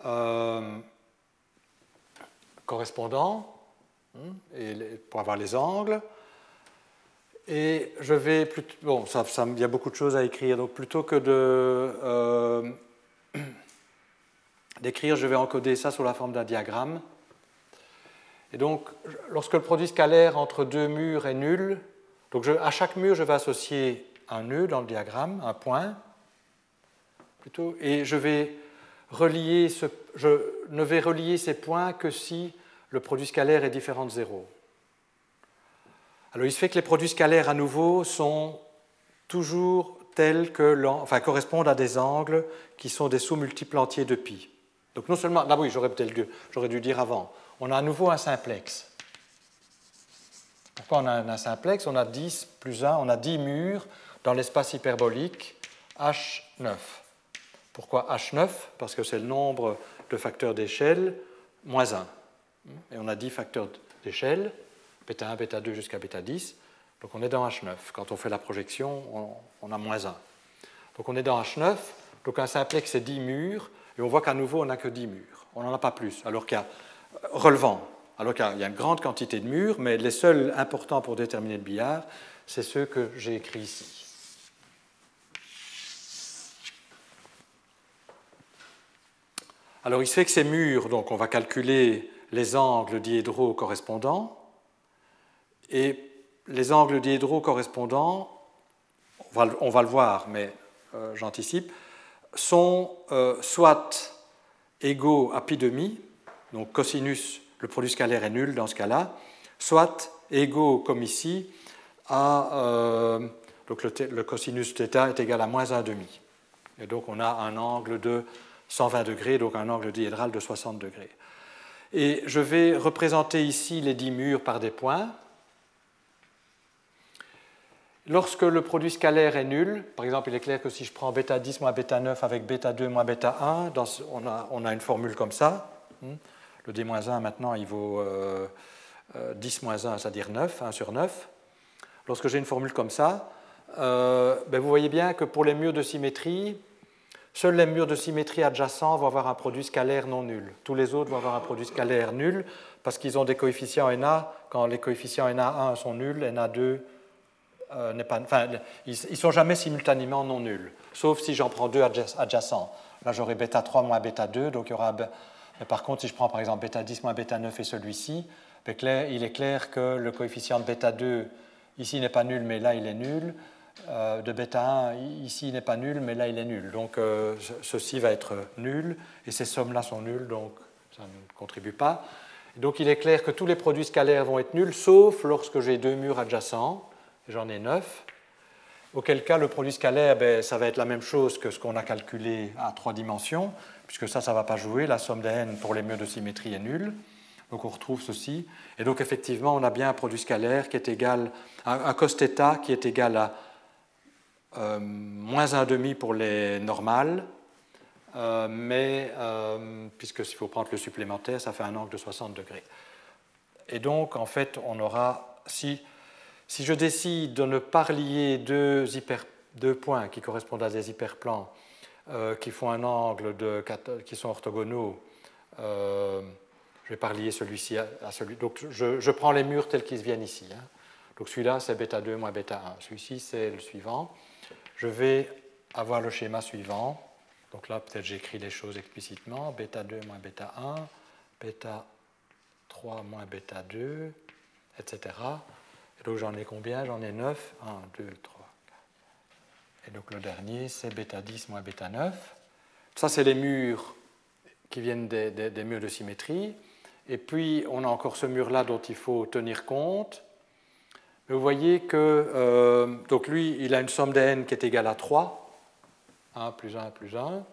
euh, correspondants hein, pour avoir les angles. Et je vais plutôt. Bon, ça, il y a beaucoup de choses à écrire, donc plutôt que. Euh, d'écrire, je vais encoder ça sous la forme d'un diagramme. Et donc, lorsque le produit scalaire entre deux murs est nul, donc à chaque mur, je vais associer un nœud dans le diagramme, un point, plutôt, et je vais relier je ne vais relier ces points que si le produit scalaire est différent de zéro. Alors il se fait que les produits scalaires à nouveau sont toujours tels que, enfin, correspondent à des angles qui sont des sous-multiples entiers de pi. Donc non seulement, là oui, j'aurais peut-être j'aurais dû dire avant, on a à nouveau un simplex. Pourquoi on a un simplex? On a 10 plus 1, on a 10 murs dans l'espace hyperbolique H9. Pourquoi H9 Parce que c'est le nombre de facteurs d'échelle moins 1. Et on a 10 facteurs d'échelle, bêta 1, bêta 2 jusqu'à bêta 10. Donc on est dans H9. Quand on fait la projection, on, a moins 1. Donc on est dans H9. Donc un simplex, c'est 10 murs. Et on voit qu'à nouveau, on n'a que 10 murs. On n'en a pas plus. Alors qu'il y a relevant. Alors qu'il y a une grande quantité de murs, mais les seuls importants pour déterminer le billard, c'est ceux que j'ai écrits ici. Alors il se fait que ces murs, donc on va calculer les angles diédraux correspondants, et les angles diédraux correspondants, on va, le voir, mais euh, j'anticipe, sont euh, soit égaux à pi demi, donc cosinus, le produit scalaire est nul dans ce cas-là, soit égaux, comme ici, à. Euh, donc le, cosinus θ est égal à moins 1,5. Et donc on a un angle de 120 degrés, donc un angle diédral de 60 degrés. Et je vais représenter ici les 10 murs par des points. Lorsque le produit scalaire est nul, par exemple, il est clair que si je prends bêta 10 moins bêta 9 avec bêta 2 moins bêta 1, on, a, on, a, une formule comme ça. Le D-1 maintenant, il vaut 10 1, c'est-à-dire 9, 1 sur 9. Lorsque j'ai une formule comme ça, euh, ben vous voyez bien que pour les murs de symétrie, seuls les murs de symétrie adjacents vont avoir un produit scalaire non nul. Tous les autres vont avoir un produit scalaire nul parce qu'ils ont des coefficients NA. Quand les coefficients NA1 sont nuls, NA2 euh, n'est pas. Enfin, ils ne sont jamais simultanément non nuls, sauf si j'en prends deux adjacents. Là, j'aurai bêta 3 moins bêta 2, donc il y aura mais par contre, si je prends par exemple bêta 10 moins bêta 9 et celui-ci, ben, il est clair que le coefficient de bêta 2 ici n'est pas nul, mais là il est nul. Euh, de bêta 1 ici n'est pas nul, mais là il est nul. Donc euh, ceci va être nul, et ces sommes-là sont nulles, donc ça ne contribue pas. donc il est clair que tous les produits scalaires vont être nuls, sauf lorsque j'ai deux murs adjacents, j'en ai 9, auquel cas le produit scalaire, ben, ça va être la même chose que ce qu'on a calculé à trois dimensions, puisque ça, ça ne va pas jouer. La somme des n pour les murs de symétrie est nulle. Donc on retrouve ceci. Et donc effectivement, on a bien un produit scalaire qui est égal, un, cos θ qui est égal à euh, moins 1,5 pour les normales, euh, mais euh, puisque s'il faut prendre le supplémentaire, ça fait un angle de 60 degrés. Et donc, en fait, on aura, si, si je décide de ne pas relier deux, hyper, deux points qui correspondent à des hyperplans euh, qui font un angle de, qui sont orthogonaux. Euh, je vais pas relier celui-ci à, celui. Donc je, prends les murs tels qu'ils viennent ici. Hein. Donc celui-là c'est bêta 2 moins bêta 1. Celui-ci c'est le suivant. Je vais avoir le schéma suivant. Donc là peut-être j'écris les choses explicitement. Bêta 2 moins bêta 1, bêta 3 moins bêta 2, etc. Et donc j'en ai combien? J'en ai 9. 1, 2, 3. Et donc le dernier, c'est bêta 10 moins bêta 9. Ça, c'est les murs qui viennent des, murs de symétrie. Et puis, on a encore ce mur-là dont il faut tenir compte. vous voyez que euh, donc lui, il a une somme de n qui est égale à 3. 1 plus 1 plus 1.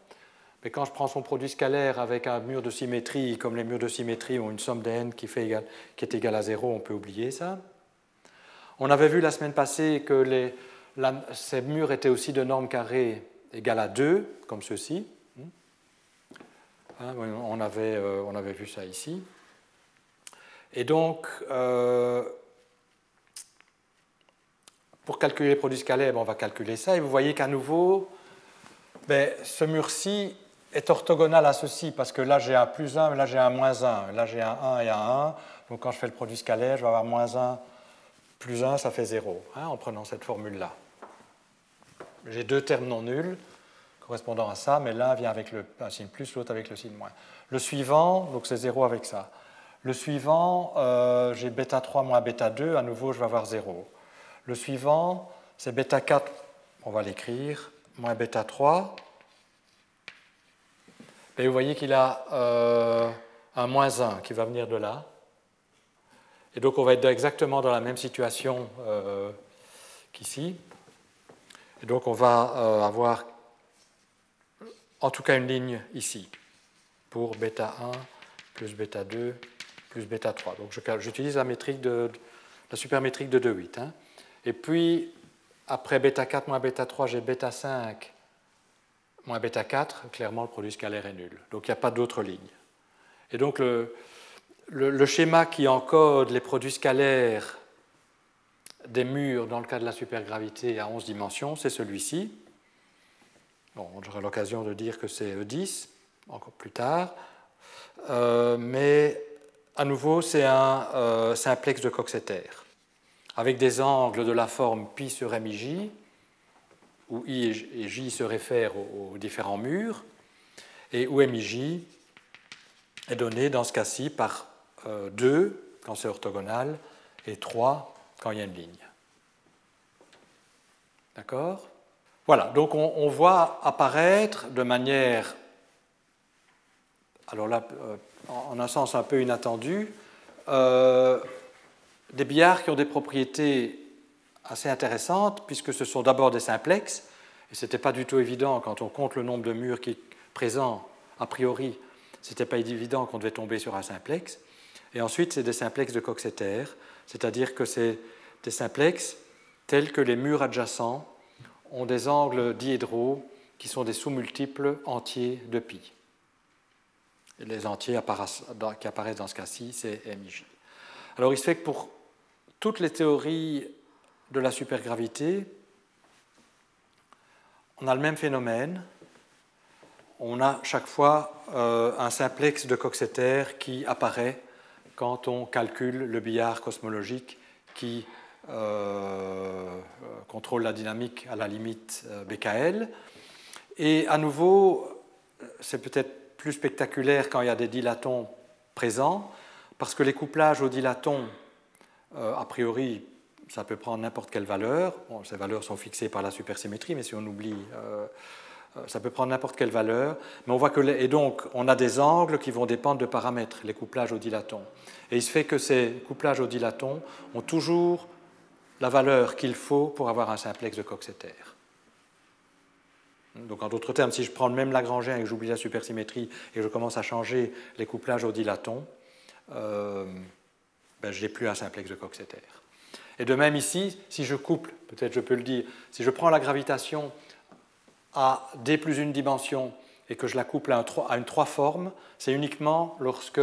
Mais quand je prends son produit scalaire avec un mur de symétrie, comme les murs de symétrie ont une somme de n qui, fait qui est égale à 0, on peut oublier ça. On avait vu la semaine passée que les, ces murs étaient aussi de norme carrée égale à 2, comme ceci. Hein, on, avait, euh, on, avait, vu ça ici. Et donc, euh, pour calculer les produits scalaires, on va calculer ça. Et vous voyez qu'à nouveau, ben, ce mur-ci est orthogonal à ceci, parce que là j'ai un plus 1, mais là j'ai un moins 1. Là j'ai un 1 et un 1. Donc quand je fais le produit scalaire, je vais avoir moins 1 plus 1, ça fait 0, hein, en prenant cette formule-là. J'ai deux termes non nuls correspondant à ça, mais l'un vient avec le, un signe plus, l'autre avec le signe moins. Le suivant, donc c'est 0 avec ça. Le suivant, euh, j'ai bêta 3 moins bêta 2, à nouveau je vais avoir 0. Le suivant, c'est bêta 4, on va l'écrire, moins bêta 3. Et vous voyez qu'il a euh, un moins 1 qui va venir de là. Et donc on va être exactement dans la même situation euh, qu'ici. Donc on va euh, avoir en tout cas une ligne ici pour bêta 1 plus bêta 2 plus bêta 3. Donc j'utilise la, métrique de, la supermétrique de 2,8. Hein. Et puis après bêta 4 moins bêta 3, j'ai bêta 5 moins bêta 4. Clairement, le produit scalaire est nul. Donc il n'y a pas d'autre ligne. Et donc le, schéma qui encode les produits scalaires des murs dans le cas de la supergravité à 11 dimensions, c'est celui-ci. Bon, j'aurai l'occasion de dire que c'est E10 encore plus tard, euh, mais à nouveau, c'est un euh, simplex de Coxeter avec des angles de la forme pi sur mij, où i et j se réfèrent aux, différents murs, et où mij est donné dans ce cas-ci par 2 euh, quand c'est orthogonal et 3 il y a une ligne. D'accord? Voilà, donc on, voit apparaître de manière, alors là, euh, en un sens un peu inattendu, euh, des billards qui ont des propriétés assez intéressantes, puisque ce sont d'abord des simplex, et ce n'était pas du tout évident quand on compte le nombre de murs qui est présent, a priori, ce n'était pas évident qu'on devait tomber sur un simplex. Et ensuite, c'est des simplex de Coxeter, c'est-à-dire que c'est des simplex tels que les murs adjacents ont des angles diédraux qui sont des sous-multiples entiers de pi. Les entiers qui apparaissent dans ce cas-ci, c'est MIJ. Alors il se fait que pour toutes les théories de la supergravité, on a le même phénomène. On a chaque fois euh, un simplex de Coxeter qui apparaît quand on calcule le billard cosmologique qui contrôle la dynamique à la limite euh, BKL. Et à nouveau, c'est peut-être plus spectaculaire quand il y a des dilatons présents, parce que les couplages aux dilatons, euh, a priori, ça peut prendre n'importe quelle valeur. ces valeurs sont fixées par la supersymétrie, mais si on oublie euh, ça peut prendre n'importe quelle valeur, mais on voit que et donc on a des angles qui vont dépendre de paramètres, les couplages au dilaton. Et il se fait que ces couplages au dilaton ont toujours la valeur qu'il faut pour avoir un simplex de Coxeter. Donc en d'autres termes, si je prends le même Lagrangien et que j'oublie la supersymétrie et que je commence à changer les couplages au dilaton, euh, ben, je n'ai plus un simplex de Coxeter. Et de même ici, si je couple, peut-être je peux le dire, si je prends la gravitation à d plus une dimension et que je la couple à, une trois forme, c'est uniquement lorsque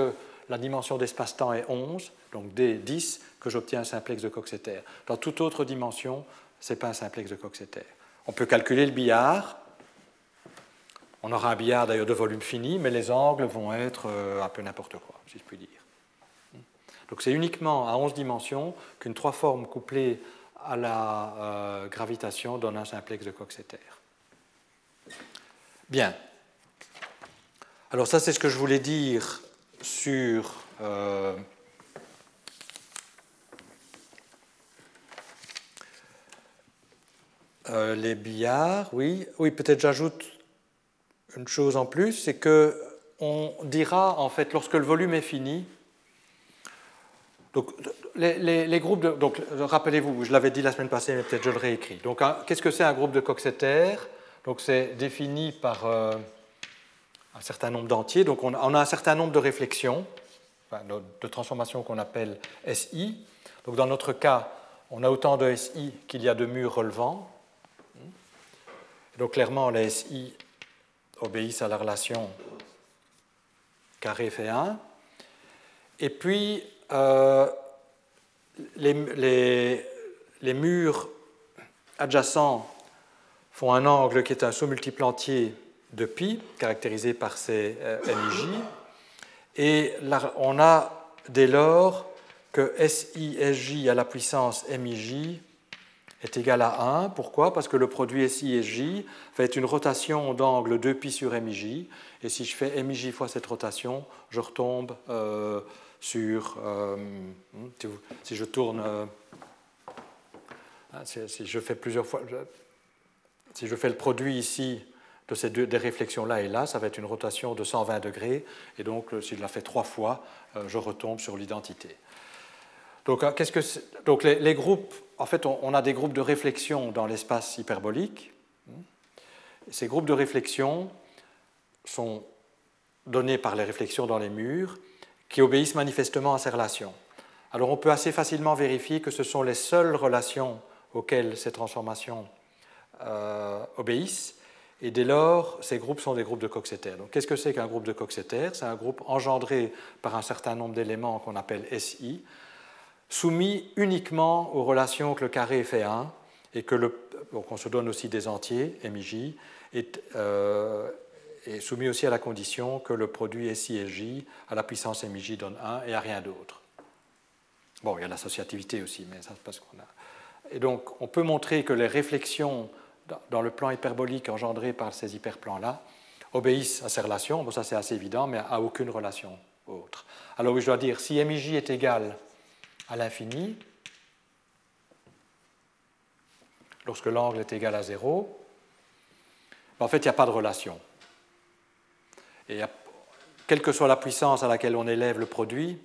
la dimension d'espace-temps est 11, donc d 10, que j'obtiens un simplex de Coxeter. Dans toute autre dimension, ce n'est pas un simplex de Coxeter. On peut calculer le billard. On aura un billard d'ailleurs de volume fini, mais les angles vont être euh, un peu n'importe quoi, si je puis dire. Donc c'est uniquement à 11 dimensions qu'une trois forme couplée à la euh, gravitation donne un simplex de Coxeter. Bien. Alors ça, c'est ce que je voulais dire sur euh, euh, les billards. Oui, oui peut-être j'ajoute une chose en plus, c'est que on dira en fait lorsque le volume est fini. Donc les, groupes de, donc rappelez-vous, je l'avais dit la semaine passée, mais peut-être je le réécris. Donc qu'est-ce que c'est un groupe de Coxeter? Donc c'est défini par euh, un certain nombre d'entiers. Donc on a, un certain nombre de réflexions, de transformations qu'on appelle SI. Donc dans notre cas, on a autant de SI qu'il y a de murs relevants. Donc clairement, les SI obéissent à la relation carré fait 1. Et puis, euh, les, les, murs adjacents font un angle qui est un sous-multiple entier de pi, caractérisé par ces euh, MIJ. Et là, on a dès lors que SI à la puissance MIJ est égal à 1. Pourquoi? Parce que le produit SI fait une rotation d'angle 2π sur MIJ. Et si je fais MIJ fois cette rotation, je retombe euh, sur... Euh, si je tourne... Euh, si je fais plusieurs fois... Si je fais le produit ici de ces deux des réflexions là et là, ça va être une rotation de 120 degrés. Et donc, si je la fais trois fois, je retombe sur l'identité. Donc, qu'est-ce que donc les, groupes, en fait, on, a des groupes de réflexion dans l'espace hyperbolique. Ces groupes de réflexion sont donnés par les réflexions dans les murs qui obéissent manifestement à ces relations. Alors on peut assez facilement vérifier que ce sont les seules relations auxquelles ces transformations euh, obéissent, et dès lors, ces groupes sont des groupes de Coxeter. Donc qu'est-ce que c'est qu'un groupe de Coxeter C'est un groupe engendré par un certain nombre d'éléments qu'on appelle SI, soumis uniquement aux relations que le carré fait 1, et que le, se donne aussi des entiers, MIJ, euh, et, soumis aussi à la condition que le produit SI et J à la puissance MIJ donne 1 et à rien d'autre. Bon, il y a l'associativité aussi, mais ça c'est parce qu'on a. Et donc, on peut montrer que les réflexions dans le plan hyperbolique engendré par ces hyperplans-là obéissent à ces relations. Bon, ça c'est assez évident, mais à aucune relation autre. Alors oui, je dois dire, si MIJ est égal à l'infini, lorsque l'angle est égal à 0, en fait, il n'y a pas de relation. Et quelle que soit la puissance à laquelle on élève le produit,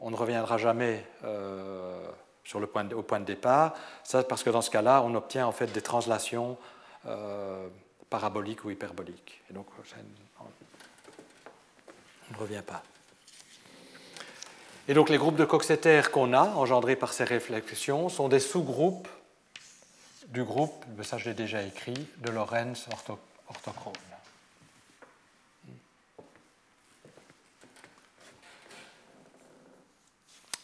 on ne reviendra jamais euh, sur le point au point de départ. Ça, parce que dans ce cas-là, on obtient en fait des translations euh, paraboliques ou hyperboliques. Et donc, on ne revient pas. Et donc les groupes de Coxeter qu'on a, engendrés par ces réflexions, sont des sous-groupes du groupe, ça je l'ai déjà écrit, de Lorentz orthochrone.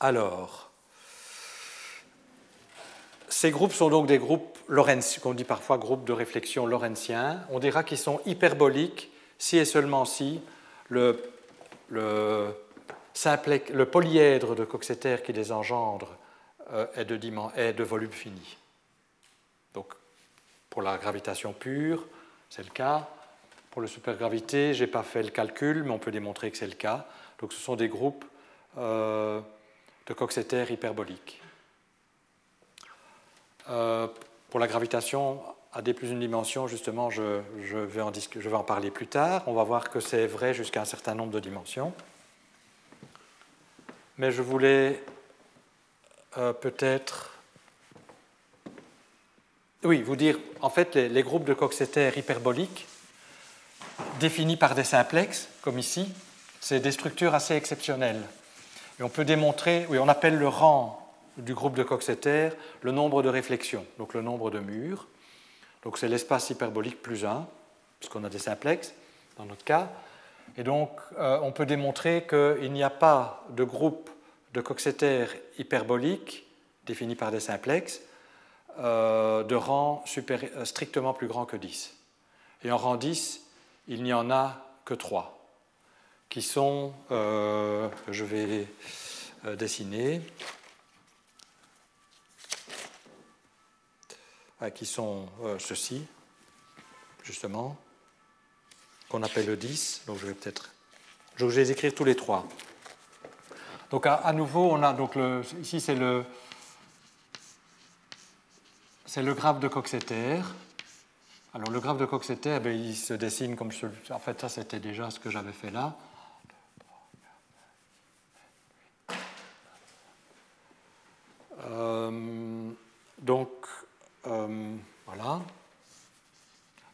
Alors, ces groupes sont donc des groupes Lorentz, qu'on dit parfois groupes de réflexion lorentziens. On dira qu'ils sont hyperboliques si et seulement si le, le le polyèdre de Coxeter qui les engendre euh, est, de volume fini. Donc, pour la gravitation pure, c'est le cas. Pour la supergravité, je n'ai pas fait le calcul, mais on peut démontrer que c'est le cas. Donc, ce sont des groupes euh, de Coxeter hyperboliques. Euh, pour la gravitation à D plus une dimension, justement, je, vais en parler plus tard. On va voir que c'est vrai jusqu'à un certain nombre de dimensions mais je voulais euh, peut-être oui, vous dire, en fait, les, groupes de Coxeter hyperboliques, définis par des simplexes, comme ici, c'est des structures assez exceptionnelles. Et on peut démontrer, oui, on appelle le rang du groupe de Coxeter le nombre de réflexions, donc le nombre de murs. Donc c'est l'espace hyperbolique plus 1, puisqu'on a des simplexes dans notre cas. Et donc, euh, on peut démontrer qu'il n'y a pas de groupe de Coxeter hyperbolique, défini par des simplexes, euh, de rang euh, strictement plus grand que 10. Et en rang 10, il n'y en a que 3, qui sont, je vais dessiner, qui sont ceux-ci, justement qu'on appelle le 10. Donc je vais peut-être. Je vais les écrire tous les trois. Donc à, nouveau, on a donc le, ici c'est le c'est le graphe de Coxeter. Alors le graphe de Coxeter, ben, il se dessine comme celui. En fait, ça c'était déjà ce que j'avais fait là. Euh, donc euh, voilà.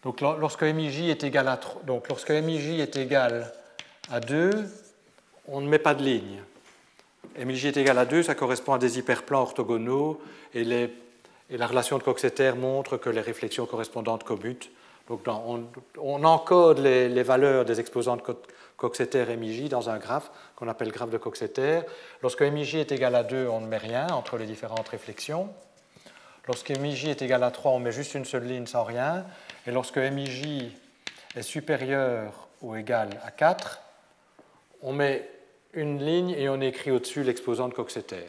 Donc lorsque MIJ est égal à donc lorsque MIJ est égal à 2, on ne met pas de ligne. MIJ est égal à 2, ça correspond à des hyperplans orthogonaux et, les, et la relation de Coxeter montre que les réflexions correspondantes commutent. Donc on, encode les, valeurs des exposants de Coxeter et MIJ dans un graphe qu'on appelle graphe de Coxeter. Lorsque MIJ est égal à 2, on ne met rien entre les différentes réflexions. Lorsque MIJ est égal à 3, on met juste une seule ligne sans rien. Et lorsque MIJ est supérieur ou égal à 4, on met une ligne et on écrit au-dessus l'exposant de Coxeter.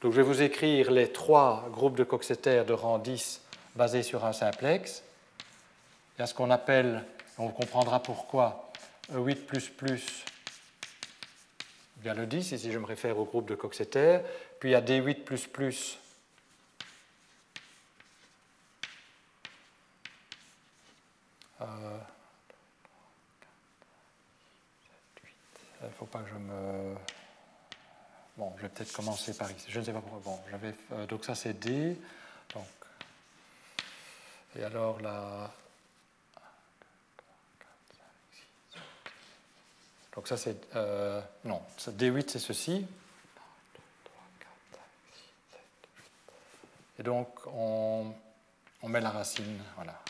Donc je vais vous écrire les trois groupes de Coxeter de rang 10 basés sur un simplex. Il y a ce qu'on appelle, on comprendra pourquoi, E8 bien le 10, ici je me réfère au groupe de Coxeter, puis il y a D8 euh, il ne faut pas que je me... Bon, je vais peut-être commencer par ici. Je ne sais pas pourquoi. Bon, j'avais... Euh, donc ça c'est D. Donc... Et alors là... Donc ça c'est... Euh, non, D8 c'est ceci. Et donc on, on met la racine. Voilà.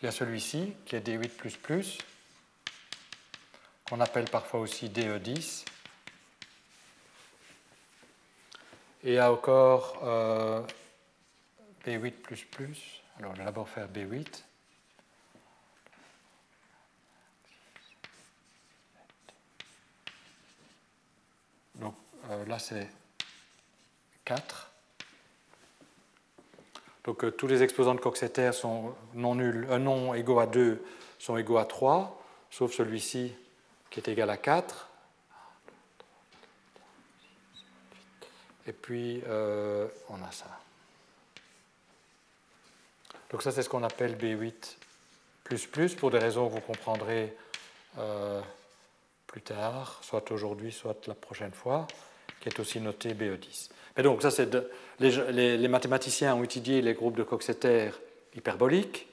Il y a celui-ci qui est D8 qu'on appelle parfois aussi DE10. Et il y a encore euh, B8. Alors, je vais d'abord faire B8. Donc, euh, là, c'est 4. Donc, euh, tous les exposants de Coxeter sont non nuls, un non égaux à 2 sont égaux à 3, sauf celui-ci qui est égal à 4. Et puis, euh, on a ça. Donc ça, c'est ce qu'on appelle B8 pour des raisons que vous comprendrez euh, plus tard, soit aujourd'hui, soit la prochaine fois, qui est aussi noté BE10. Mais donc, ça, les, mathématiciens ont étudié les groupes de Coxeter hyperboliques.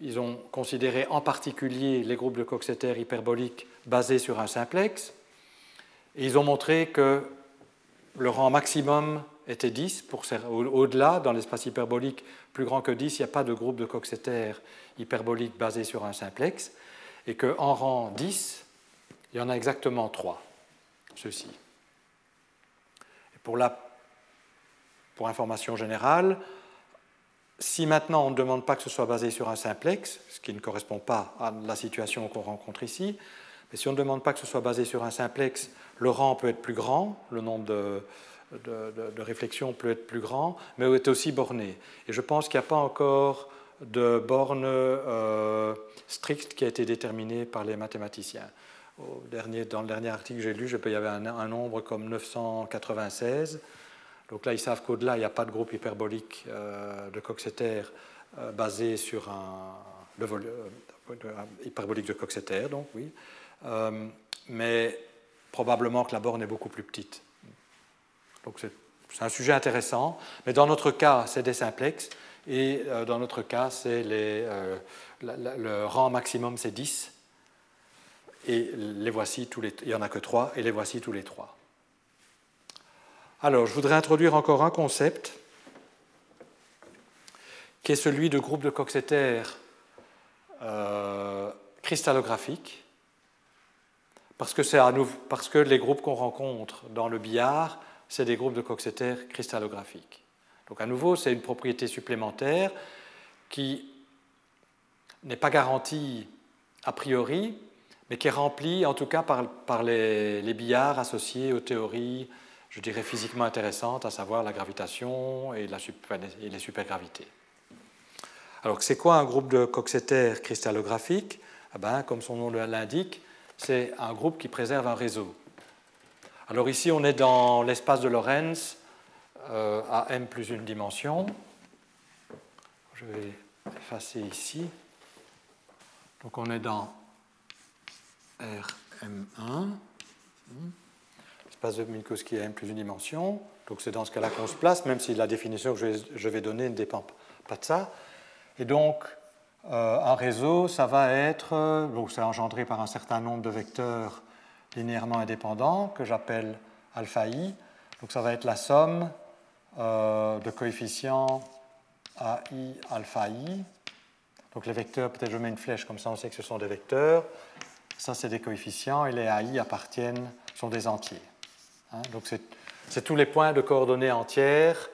Ils ont considéré en particulier les groupes de Coxeter hyperboliques basés sur un simplex. Et ils ont montré que le rang maximum était 10. Au-delà, dans l'espace hyperbolique plus grand que 10, il n'y a pas de groupe de Coxeter hyperbolique basé sur un simplex. Et qu'en rang 10, il y en a exactement 3, ceux-ci. Pour, la, pour information générale, si maintenant on ne demande pas que ce soit basé sur un simplex, ce qui ne correspond pas à la situation qu'on rencontre ici, mais si on ne demande pas que ce soit basé sur un simplex, le rang peut être plus grand, le nombre de, réflexions peut être plus grand, mais est aussi borné. Et je pense qu'il n'y a pas encore de borne euh, stricte qui a été déterminée par les mathématiciens. Dans le dernier article que j'ai lu, il y avait un nombre comme 996. Donc là, ils savent qu'au-delà, il n'y a pas de groupe hyperbolique euh, de Coxeter euh, basé sur un euh, hyperbolique de Coxeter, donc oui, mais probablement que la borne est beaucoup plus petite. Donc c'est un sujet intéressant, mais dans notre cas, c'est des simplex, et dans notre cas, le rang maximum, c'est 10, et les voici il n'y en a que 3, et les voici tous les 3. Alors, je voudrais introduire encore un concept qui est celui de groupe de Coxeter euh, cristallographique, parce que, parce que les groupes qu'on rencontre dans le billard, c'est des groupes de Coxeter cristallographiques. Donc à nouveau, c'est une propriété supplémentaire qui n'est pas garantie a priori, mais qui est remplie en tout cas par, les billards associés aux théories je dirais, physiquement intéressante, à savoir la gravitation et, les supergravités. Alors, c'est quoi un groupe de Coxeter cristallographique? Eh ben, Comme son nom l'indique, c'est un groupe qui préserve un réseau. Alors ici, on est dans l'espace de Lorentz euh, à m plus une dimension. Je vais effacer ici. Donc on est dans Rm1 espace de Minkowski à m plus une dimension. Donc c'est dans ce cas-là qu'on se place, même si la définition que je vais donner ne dépend pas de ça. Et donc, euh, un réseau, ça va être, donc c'est engendré par un certain nombre de vecteurs linéairement indépendants que j'appelle alpha i. Donc ça va être la somme euh, de coefficients AI alpha i. Donc les vecteurs, peut-être je mets une flèche comme ça, on sait que ce sont des vecteurs. Ça, c'est des coefficients et les AI appartiennent, sont des entiers. Hein, donc c'est tous les points de coordonnées entières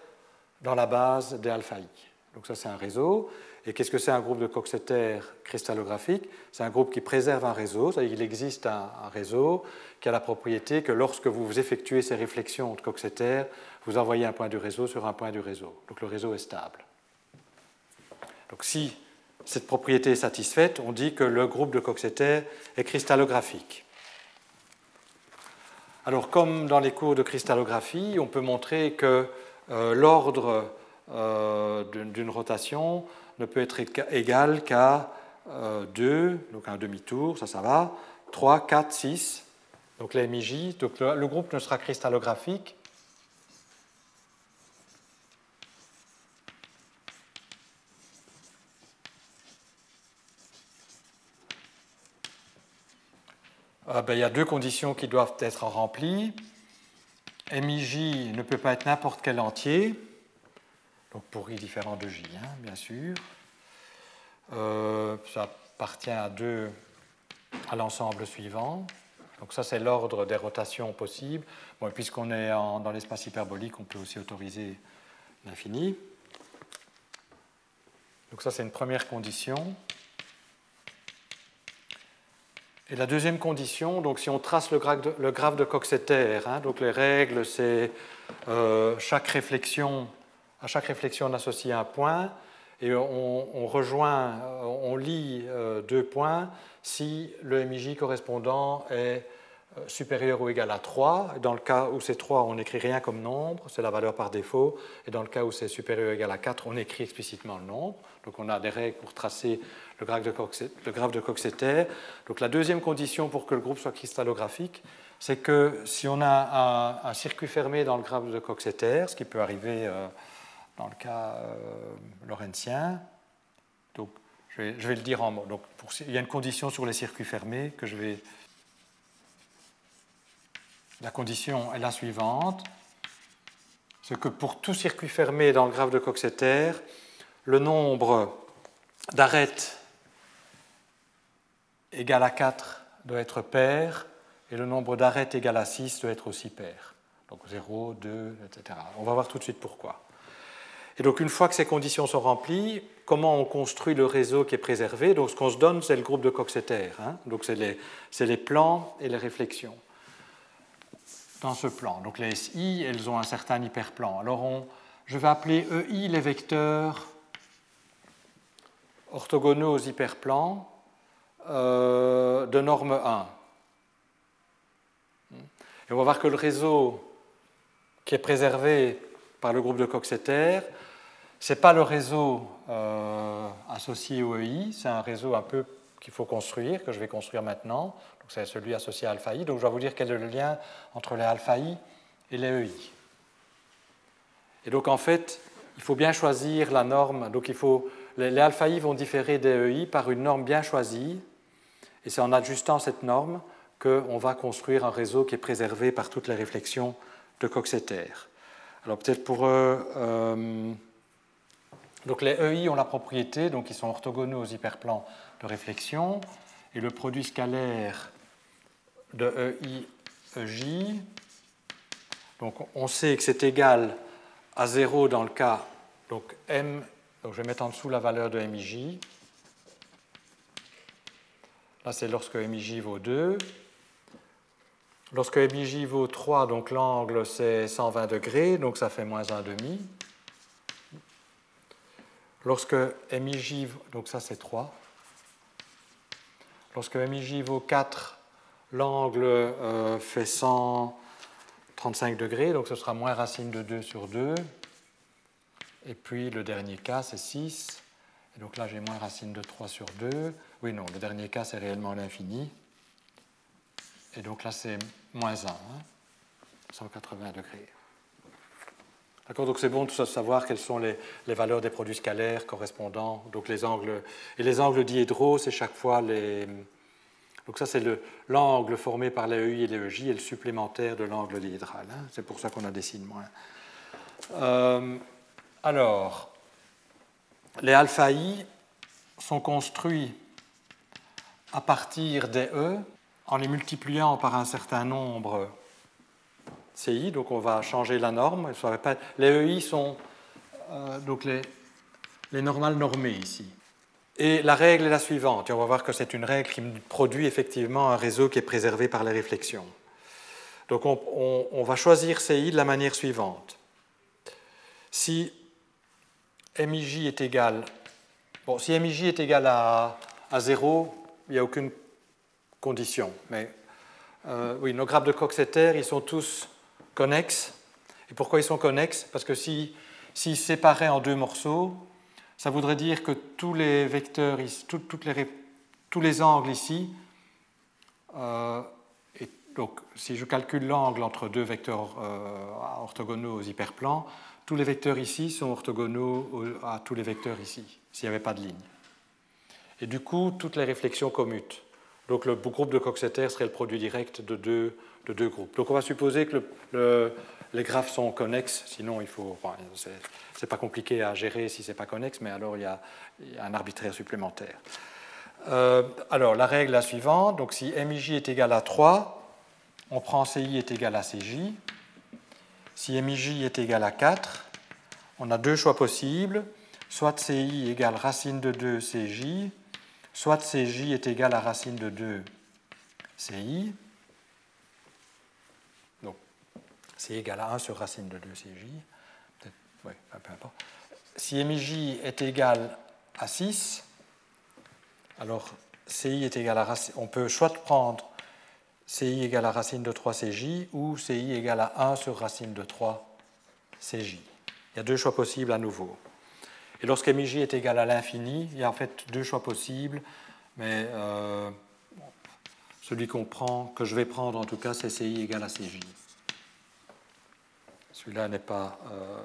dans la base des alpha i. Donc ça c'est un réseau. Et qu'est-ce que c'est un groupe de Coxeter cristallographique C'est un groupe qui préserve un réseau, qu'il existe un, réseau qui a la propriété que lorsque vous effectuez ces réflexions de Coxeter, vous envoyez un point du réseau sur un point du réseau. Donc le réseau est stable. Donc si cette propriété est satisfaite, on dit que le groupe de Coxeter est cristallographique. Alors comme dans les cours de cristallographie, on peut montrer que euh, l'ordre euh, d'une rotation ne peut être égal qu'à 2, euh, donc un demi-tour, ça, ça va, 3, 4, 6, donc la MIJ. Donc le, groupe ne sera cristallographique ah ben, il y a deux conditions qui doivent être remplies. MIJ ne peut pas être n'importe quel entier, donc pour i différent de j, hein, bien sûr. Euh, ça appartient à deux à l'ensemble suivant. Donc ça, c'est l'ordre des rotations possibles. Bon, Puisqu'on est dans l'espace hyperbolique, on peut aussi autoriser l'infini. Donc ça, c'est une première condition. Et la deuxième condition, donc si on trace le graphe de, le Coxeter, hein, donc les règles, c'est euh, chaque réflexion, à chaque réflexion on associe un point, et on, rejoint, on lit euh, deux points si le MIJ correspondant est euh, supérieur ou égal à 3. Dans le cas où c'est 3, on n'écrit rien comme nombre, c'est la valeur par défaut. Et dans le cas où c'est supérieur ou égal à 4, on écrit explicitement le nombre. Donc on a des règles pour tracer le graphe de, Coxeter. Donc la deuxième condition pour que le groupe soit cristallographique, c'est que si on a un, circuit fermé dans le graphe de Coxeter, ce qui peut arriver euh, dans le cas euh. Donc, je vais, le dire en mots. Donc, il y a une condition sur les circuits fermés que je vais. La condition est la suivante c'est que pour tout circuit fermé dans le graphe de Coxeter, le nombre d'arêtes égal à 4 doit être pair et le nombre d'arêtes égal à 6 doit être aussi pair. Donc 0, 2, etc. On va voir tout de suite pourquoi. Et donc une fois que ces conditions sont remplies, comment on construit le réseau qui est préservé? Donc ce qu'on se donne, c'est le groupe de Coxeter. Hein. donc c'est les, les, plans et les réflexions dans ce plan. Donc les SI, elles ont un certain hyperplan. Alors on, je vais appeler EI les vecteurs orthogonaux aux hyperplans euh, de norme 1. Et on va voir que le réseau qui est préservé par le groupe de Coxeter ce n'est pas le réseau euh, associé au EI, c'est un réseau un peu qu'il faut construire, que je vais construire maintenant. C'est celui associé à alpha i. Donc je vais vous dire quel est le lien entre les alpha i et les EI. Et donc en fait, il faut bien choisir la norme. Donc il faut, les, les alpha i vont différer des EI par une norme bien choisie. Et c'est en ajustant cette norme qu'on va construire un réseau qui est préservé par toutes les réflexions de Coxeter. Alors peut-être pour euh, euh donc les EI ont la propriété, donc ils sont orthogonaux aux hyperplans de réflexion, et le produit scalaire de EI EJ, donc on sait que c'est égal à 0 dans le cas, donc M, donc je vais mettre en dessous la valeur de MIJ. Là c'est lorsque MIJ vaut 2. Lorsque MIJ vaut 3, donc l'angle c'est 120 degrés, donc ça fait moins 1,5. Lorsque MIJ, donc ça c'est 3, lorsque MIJ vaut 4, l'angle euh, fait 135 degrés, donc ce sera moins racine de 2 sur 2. Et puis le dernier cas c'est 6, et donc là j'ai moins racine de 3 sur 2. Oui, non, le dernier cas c'est réellement l'infini. Et donc là c'est moins 1, 180 hein, degrés. D'accord, donc c'est bon de savoir quelles sont les, valeurs des produits scalaires correspondants. Donc les angles et les angles diédraux, c'est chaque fois les. Donc ça c'est l'angle formé par les EI et les EJ et le supplémentaire de l'angle diédral. Hein. C'est pour ça qu'on a des signes moins. Euh, alors, les alpha i sont construits à partir des E en les multipliant par un certain nombre CI, donc on va changer la norme. Les EI sont euh, donc les, les normales normées ici. Et la règle est la suivante, et on va voir que c'est une règle qui produit effectivement un réseau qui est préservé par les réflexions. Donc on, va choisir CI de la manière suivante. si MIJ est égal, bon, si MIJ est égal à, à 0, il n'y a aucune condition. Mais euh, nos grappes de Coxeter, ils sont tous connexes. Et pourquoi ils sont connexes? Parce que s'ils si, séparaient en deux morceaux, ça voudrait dire que tous les vecteurs, toutes les, tous les angles ici, euh, donc si je calcule l'angle entre deux vecteurs euh, orthogonaux aux hyperplans, tous les vecteurs ici sont orthogonaux à tous les vecteurs ici, s'il n'y avait pas de ligne. Et du coup, toutes les réflexions commutent. Donc le groupe de Coxeter serait le produit direct de deux, de deux groupes. Donc on va supposer que le, les graphes sont connexes, sinon il faut. Enfin, c'est pas compliqué à gérer si c'est pas connexe, mais alors il y a, un arbitraire supplémentaire. Euh, alors la règle est la suivante donc si MIJ est égal à 3, on prend CI est égal à CJ. Si MIJ est égal à 4, on a deux choix possibles soit CI égale racine de 2 CJ, soit CJ est égal à racine de 2 CI. Donc, c'est égal à 1 sur racine de 2 CJ. Ouais, peu importe. Si MJ est égal à 6, alors CI est égal à racine. On peut soit prendre CI égale à racine de 3 CJ ou CI égale à 1 sur racine de 3 CJ. Il y a deux choix possibles à nouveau. Et lorsque MJ est égal à l'infini, il y a en fait deux choix possibles, mais euh, celui qu'on prend, que je vais prendre en tout cas, c'est CI égale à CJ. Celui-là n'est pas. Euh,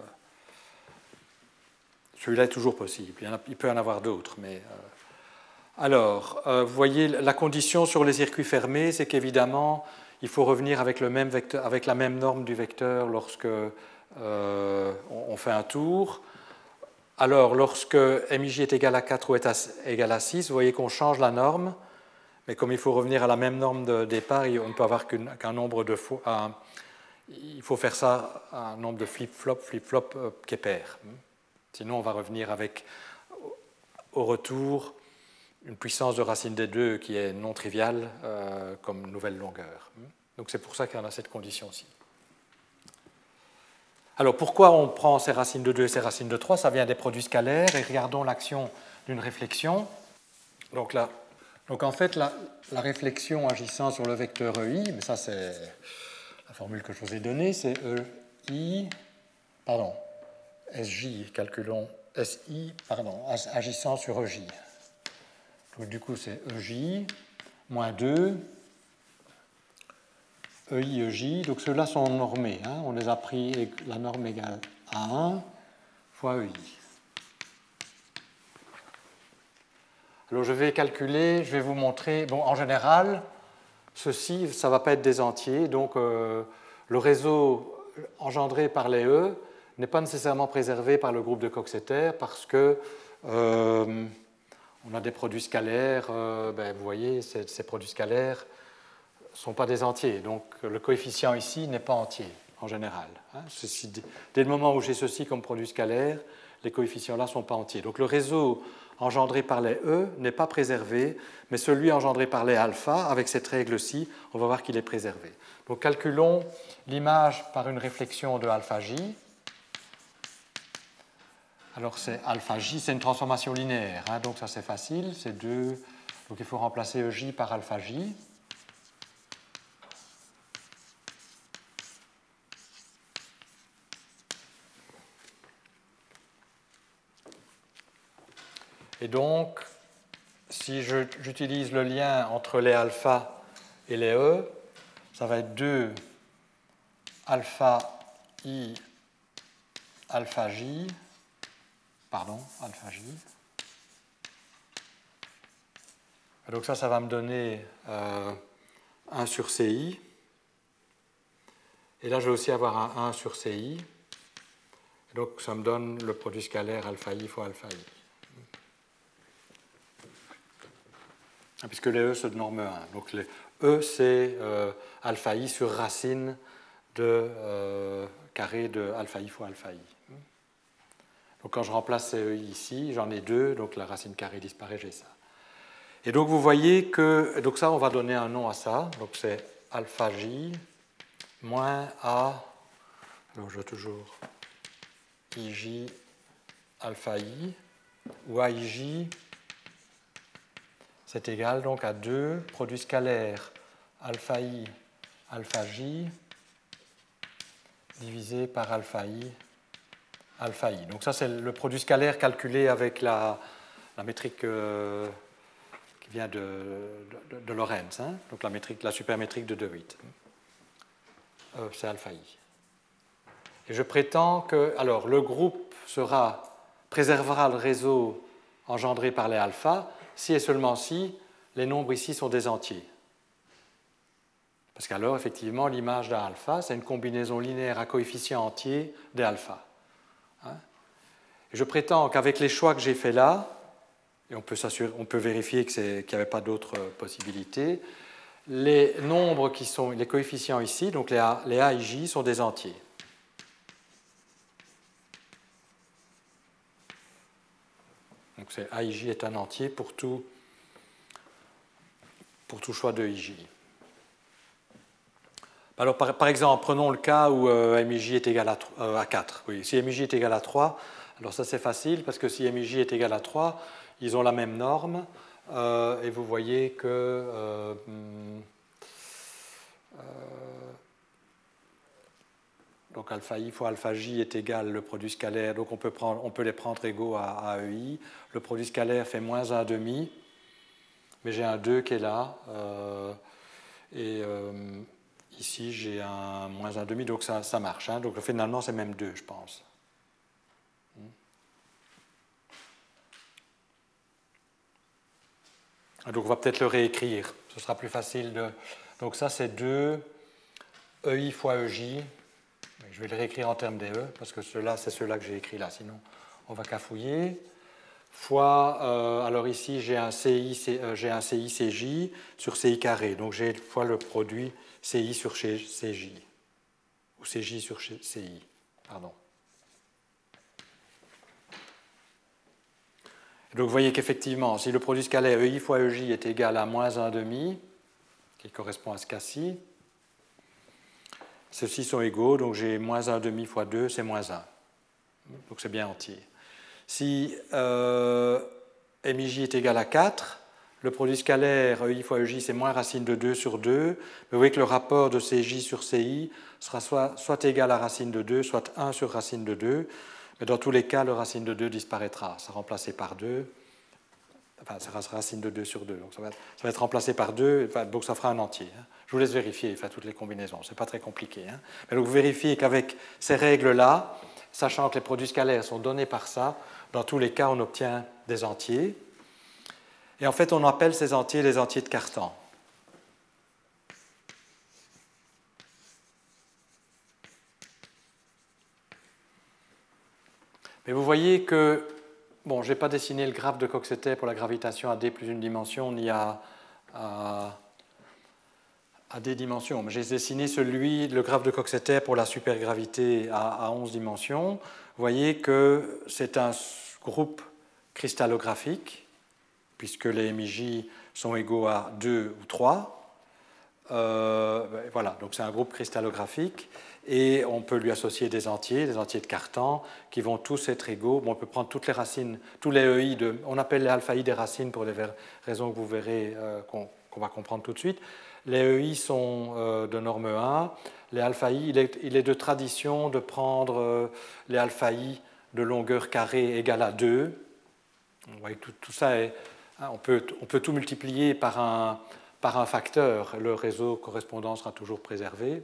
celui-là est toujours possible. Il, peut y en avoir d'autres, mais. Euh, alors, vous voyez, la condition sur les circuits fermés, c'est qu'évidemment, il faut revenir avec, le même vecteur, avec la même norme du vecteur lorsque on fait un tour. Alors, lorsque MJ est égal à 4 ou est égal à 6, vous voyez qu'on change la norme, mais comme il faut revenir à la même norme de départ, on ne peut avoir qu'un nombre de fois. il faut faire ça à un nombre de flip-flop, flip-flop euh, qui est pair. Sinon, on va revenir avec, au retour, une puissance de racine des deux qui est non triviale euh, comme nouvelle longueur. Donc, c'est pour ça en a cette condition-ci. Alors pourquoi on prend ces racines de 2 et ces racines de 3 Ça vient des produits scalaires et regardons l'action d'une réflexion. Donc là, donc en fait, la, réflexion agissant sur le vecteur EI, mais ça c'est la formule que je vous ai donnée, c'est EI, pardon, SJ, calculons SI, pardon, agissant sur EJ. Donc du coup c'est EJ moins 2 EI, EJ, donc ceux-là sont normés. Hein. on les a pris la norme égale à 1 fois EI. Alors je vais calculer, je vais vous montrer. Bon, en général, ceci, ça ne va pas être des entiers, donc euh, le réseau engendré par les E n'est pas nécessairement préservé par le groupe de Coxeter parce que euh, on a des produits scalaires, euh, ben, vous voyez, ces produits scalaires ne sont pas des entiers. Donc le coefficient ici n'est pas entier en général. Hein. dès le moment où j'ai ceci comme produit scalaire, les coefficients-là ne sont pas entiers. Donc le réseau engendré par les E n'est pas préservé, mais celui engendré par les alpha, avec cette règle-ci, on va voir qu'il est préservé. Donc calculons l'image par une réflexion de alpha j. Alors c'est alpha j, c'est une transformation linéaire, hein, donc ça c'est facile, c'est 2, donc il faut remplacer EJ par alpha j. Et donc, si j'utilise le lien entre les alpha et les E, ça va être 2 alpha i alpha j, pardon, alpha j. donc ça, ça va me donner 1 euh, sur ci. Et là, je vais aussi avoir un 1 sur ci. donc ça me donne le produit scalaire alpha i fois alpha i. puisque les E se norment 1. Donc les E, c'est euh, alpha i sur racine de euh, carré de alpha i fois alpha i. Donc quand je remplace ces E ici, j'en ai deux, donc la racine carrée disparaît, j'ai ça. Et donc vous voyez que, donc ça on va donner un nom à ça, donc c'est alpha j moins a, alors je dois toujours IJ alpha I, où AIJ c'est égal donc à 2 produits scalaires alpha i alpha j divisé par alpha i alpha i. Donc ça c'est le produit scalaire calculé avec la, métrique euh, qui vient de, de, Lorentz, hein. donc la, métrique, la supermétrique de De Witt. Euh, c'est alpha i. Et je prétends que alors le groupe sera préservera le réseau engendré par les alphas si et seulement si les nombres ici sont des entiers. Parce qu'alors, effectivement, l'image d'un alpha, c'est une combinaison linéaire à coefficient entier des alphas. Hein. je prétends qu'avec les choix que j'ai faits là, et on peut, on peut vérifier qu'il n'y avait pas d'autres possibilités, les nombres qui sont les coefficients ici, donc les A, les A et J, sont des entiers. Donc c'est AIJ est un entier pour tout, pour tout choix de IJ. Alors par, exemple, prenons le cas où euh, MIJ est égal à, à 4. Oui, si MIJ est égal à 3, alors ça c'est facile parce que si MIJ est égal à 3, ils ont la même norme euh, et vous voyez que euh, donc alpha i fois alpha j est égal le produit scalaire, donc on peut, les prendre égaux à, EI. Le produit scalaire fait moins 1,5, mais j'ai un 2 qui est là. Euh, et euh, ici, j'ai un moins 1,5, donc ça, marche. Hein. donc finalement, c'est même 2, je pense. Donc on va peut-être le réécrire, ce sera plus facile de... Donc ça c'est 2 EI fois EJ je vais le réécrire en termes d'E, parce que ceux-là, c'est ceux-là que j'ai écrit là, sinon on va cafouiller. Fois, euh, alors ici j'ai un, CI, euh, j'ai un CI CJ sur CI carré, donc j'ai fois le produit CI sur CJ, ou CJ sur CI, pardon. donc vous voyez qu'effectivement, si le produit scalaire EI fois EJ est égal à moins 1,5, qui correspond à ce cas-ci, ceux-ci sont égaux, donc j'ai moins 1,5 fois 2, c'est moins 1. Donc c'est bien entier. Si euh, MIJ est égal à 4, le produit scalaire EI fois EJ, c'est moins racine de 2 sur 2. Mais vous voyez que le rapport de CJ sur CI sera soit, soit égal à racine de 2, soit 1 sur racine de 2. Mais dans tous les cas, le racine de 2 disparaîtra. Ça remplacé par 2 enfin, ça sera racine de 2 sur 2, donc ça va, être remplacé par 2, donc ça fera un entier. Hein. Je vous laisse vérifier enfin, toutes les combinaisons, ce n'est pas très compliqué. Hein. Mais donc vous vérifiez qu'avec ces règles-là, sachant que les produits scalaires sont donnés par ça, dans tous les cas, on obtient des entiers. Et en fait, on appelle ces entiers les entiers de Cartan. Mais vous voyez que Bon, je n'ai pas dessiné le graphe de Coxeter pour la gravitation à d plus une dimension, ni à, à, d dimensions, mais j'ai dessiné celui, le graphe de Coxeter pour la supergravité à, à 11 dimensions. Vous voyez que c'est un groupe cristallographique, puisque les MJ sont égaux à 2 ou 3. Euh, voilà, donc c'est un groupe cristallographique et on peut lui associer des entiers, des entiers de Cartan, qui vont tous être égaux. on peut prendre toutes les racines, tous les EI, on appelle les alpha i des racines pour des raisons que vous verrez, euh, qu'on va comprendre tout de suite. Les EI sont euh, de norme 1. Les alpha i, il est, de tradition de prendre euh, les alpha i de longueur carrée égale à 2. tout, ça hein, on, peut, tout multiplier par un, facteur. Le réseau correspondant sera toujours préservé.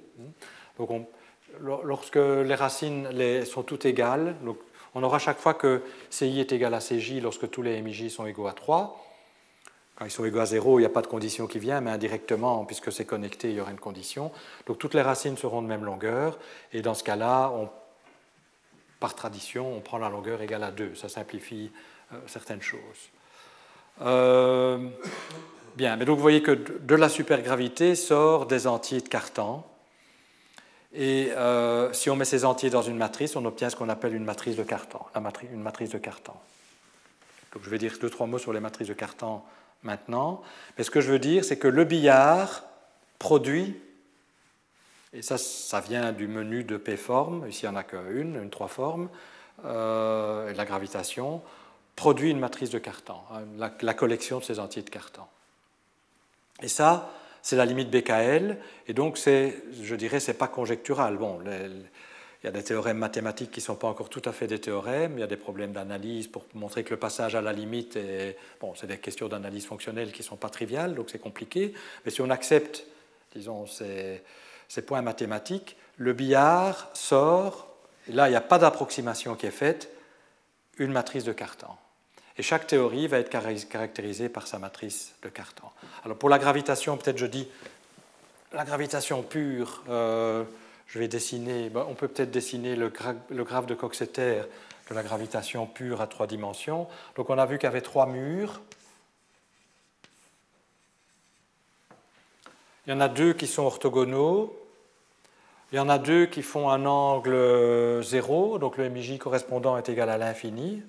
Donc on, lorsque les racines sont toutes égales, on aura chaque fois que CI est égal à CJ lorsque tous les MIJ sont égaux à 3. Ils sont égaux à 0, il n'y a pas de condition qui vient, mais indirectement, puisque c'est connecté, il y aura une condition. Donc toutes les racines seront de même longueur, et dans ce cas-là, par tradition, on prend la longueur égale à 2. Ça simplifie euh, certaines choses. Euh, bien, mais donc vous voyez que de la supergravité sort des entiers de Cartan. Et euh, si on met ces entiers dans une matrice, on obtient ce qu'on appelle une matrice de Cartan, une matrice de Cartan. Donc je vais dire deux, trois mots sur les matrices de Cartan maintenant. Mais ce que je veux dire, c'est que le billard produit, et ça, ça vient du menu de P-forme, ici il n'y en a qu'une, une trois formes, euh, et la gravitation produit une matrice de Cartan, hein, la, collection de ces entiers de Cartan. Et ça, c'est la limite BKL, et donc c'est, je dirais, c'est pas conjectural. Bon, il y a des théorèmes mathématiques qui ne sont pas encore tout à fait des théorèmes, il y a des problèmes d'analyse pour montrer que le passage à la limite est. Bon, c'est des questions d'analyse fonctionnelle qui ne sont pas triviales, donc c'est compliqué. Mais si on accepte, disons, ces, points mathématiques, le billard sort, et là, il n'y a pas d'approximation qui est faite, une matrice de Cartan. Et chaque théorie va être caractérisée par sa matrice de Cartan. Alors pour la gravitation, peut-être je dis la gravitation pure. Euh, je vais dessiner, on peut peut-être dessiner le, graphe de Coxeter de la gravitation pure à trois dimensions. Donc on a vu qu'il y avait trois murs. Il y en a deux qui sont orthogonaux. Il y en a deux qui font un angle zéro, donc le MJ correspondant est égal à l'infini.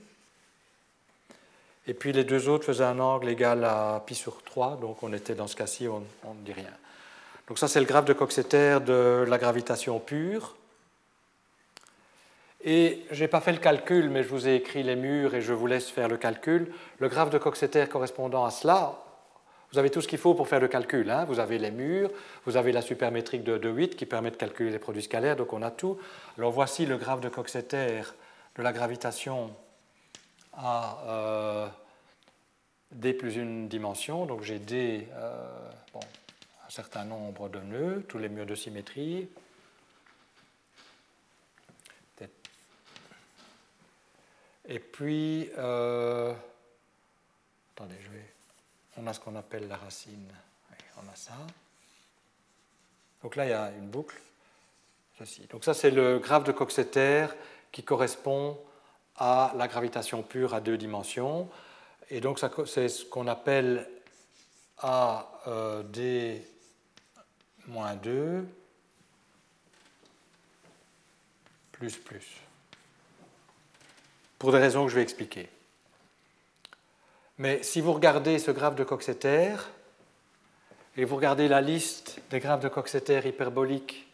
Et puis les deux autres faisaient un angle égal à pi sur 3, donc on était dans ce cas-ci, on ne dit rien. Donc ça, c'est le graphe de Coxeter de la gravitation pure. Et je n'ai pas fait le calcul, mais je vous ai écrit les murs et je vous laisse faire le calcul. Le graphe de Coxeter correspondant à cela, vous avez tout ce qu'il faut pour faire le calcul. Hein. Vous avez les murs, vous avez la supermétrique de, 8 qui permet de calculer les produits scalaires, donc on a tout. Alors voici le graphe de Coxeter de la gravitation à euh, d plus une dimension. Donc j'ai d, euh, bon, un certain nombre de nœuds, tous les murs de symétrie. Et puis, euh, attendez, je vais, on a ce qu'on appelle la racine. on a ça. Donc là, il y a une boucle. Ceci. Donc ça, c'est le graphe de Coxeter qui correspond à la gravitation pure à deux dimensions. Et donc, c'est ce qu'on appelle AD moins 2 plus plus. Pour des raisons que je vais expliquer. Mais si vous regardez ce graphe de Coxeter, et vous regardez la liste des graphes de Coxeter hyperboliques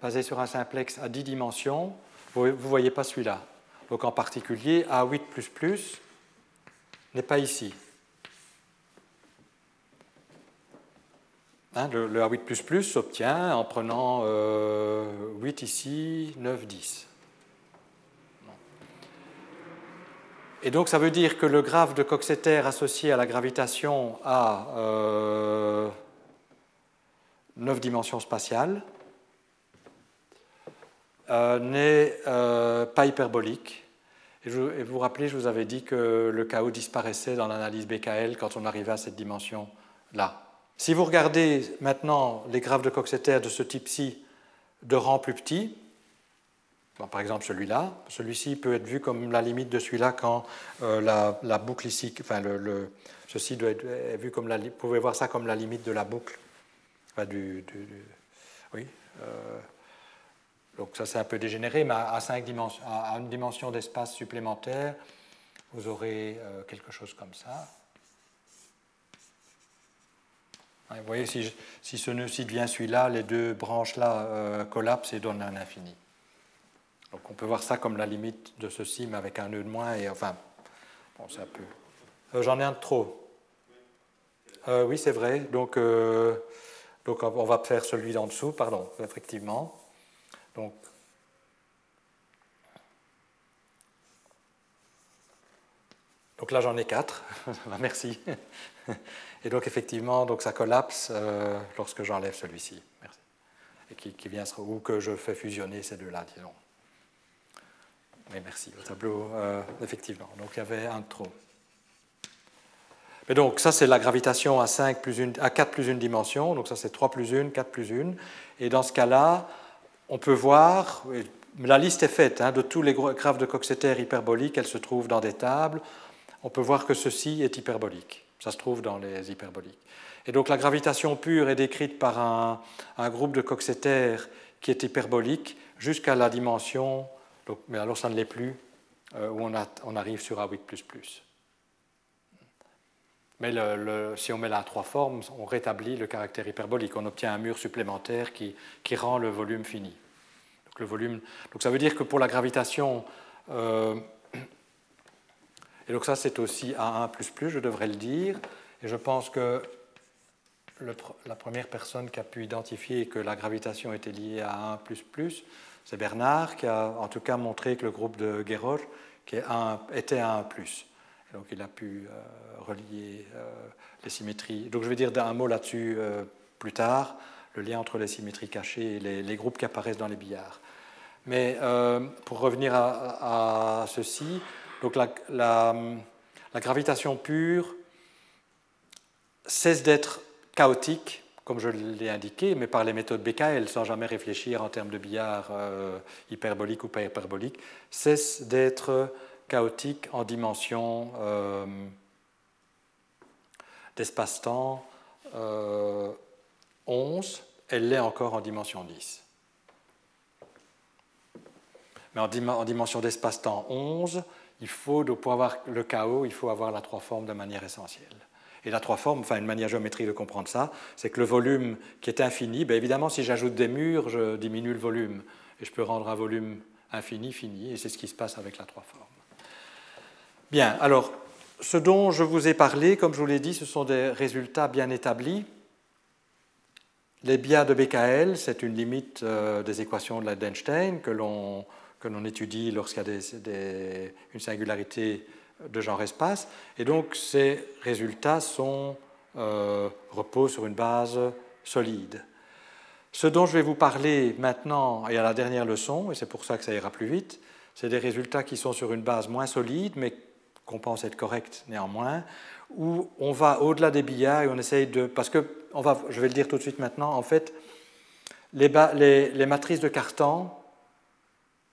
basés sur un simplex à 10 dimensions, vous ne voyez pas celui-là. Donc en particulier, A8 n'est pas ici. Hein, le, A8 s'obtient en prenant 8 euh, ici, 9, 10. Et donc ça veut dire que le graphe de Coxeter associé à la gravitation a 9 euh, dimensions spatiales euh, n'est pas hyperbolique. Et, vous vous rappelez, je vous avais dit que le chaos disparaissait dans l'analyse BKL quand on arrivait à cette dimension-là. Si vous regardez maintenant les graphes de Coxeter de ce type-ci de rang plus petit, par exemple celui-là, celui-ci peut être vu comme la limite de celui-là quand euh, la, boucle ici, enfin le, ceci doit être vu comme la, vous pouvez voir ça comme la limite de la boucle. du, oui. Euh, donc ça c'est un peu dégénéré, mais à, cinq dimensions, à une dimension d'espace supplémentaire, vous aurez euh, quelque chose comme ça. Vous voyez, si, ce nœud-ci devient celui-là, les deux branches-là euh, collapsent et donnent un infini. Donc on peut voir ça comme la limite de ceci, mais avec un nœud de moins, et enfin, bon, ça peut. Euh, j'en ai un de trop. Euh, oui, c'est vrai. Donc, donc on va faire celui d'en dessous, pardon, effectivement. Donc, donc là, j'en ai quatre. Merci. Et donc effectivement, donc ça collapse euh, lorsque j'enlève celui-ci. Et qui, vient ou que je fais fusionner ces deux-là, disons. Mais merci. Le tableau, euh, effectivement. Donc il y avait un trop. Mais donc ça c'est la gravitation à, 5 plus une, à 4 plus une dimension. Donc ça c'est 3 plus 1, 4 plus 1. Et dans ce cas-là, on peut voir, la liste est faite hein, de tous les graphes de Coxeter hyperboliques, elle se trouve dans des tables. On peut voir que ceci est hyperbolique. Ça se trouve dans les hyperboliques. Et donc la gravitation pure est décrite par un, groupe de Coxeter qui est hyperbolique jusqu'à la dimension, mais alors ça ne l'est plus, euh, où on, arrive sur A8. Mais si on met la trois formes, on rétablit le caractère hyperbolique. On obtient un mur supplémentaire qui, rend le volume fini. Donc, le volume, donc ça veut dire que pour la gravitation et donc ça, c'est aussi A1 je devrais le dire. Et je pense que la première personne qui a pu identifier que la gravitation était liée à 1 c'est Bernard, qui a en tout cas montré que le groupe de Guéroche était à 1 donc il a pu euh, relier euh, les symétries. Donc je vais dire un mot là-dessus euh, plus tard, le lien entre les symétries cachées et les, groupes qui apparaissent dans les billards. Mais pour revenir à, ceci, donc la gravitation pure cesse d'être chaotique, comme je l'ai indiqué, mais par les méthodes BKL, sans jamais réfléchir en termes de billard euh, hyperbolique ou pas hyperbolique, cesse d'être chaotique en dimension euh, d'espace-temps 11, euh, elle l'est encore en dimension 10. Mais en, dimension d'espace-temps 11, il faut, pour avoir le chaos, il faut avoir la trois formes de manière essentielle. Et la trois formes, enfin une manière géométrique de comprendre ça, c'est que le volume qui est infini, bien évidemment si j'ajoute des murs, je diminue le volume. Et je peux rendre un volume infini fini, et c'est ce qui se passe avec la trois formes. Bien, alors ce dont je vous ai parlé, comme je vous l'ai dit, ce sont des résultats bien établis. Les biais de BKL, c'est une limite euh, des équations de la que l'on étudie lorsqu'il y a une singularité de genre espace. Et donc ces résultats sont, euh, reposent sur une base solide. Ce dont je vais vous parler maintenant et à la dernière leçon, et c'est pour ça que ça ira plus vite, c'est des résultats qui sont sur une base moins solide, mais qu'on pense être corrects néanmoins, où on va au-delà des billards et on essaye de... Parce que, on va, je vais le dire tout de suite maintenant, en fait, les matrices de Cartan,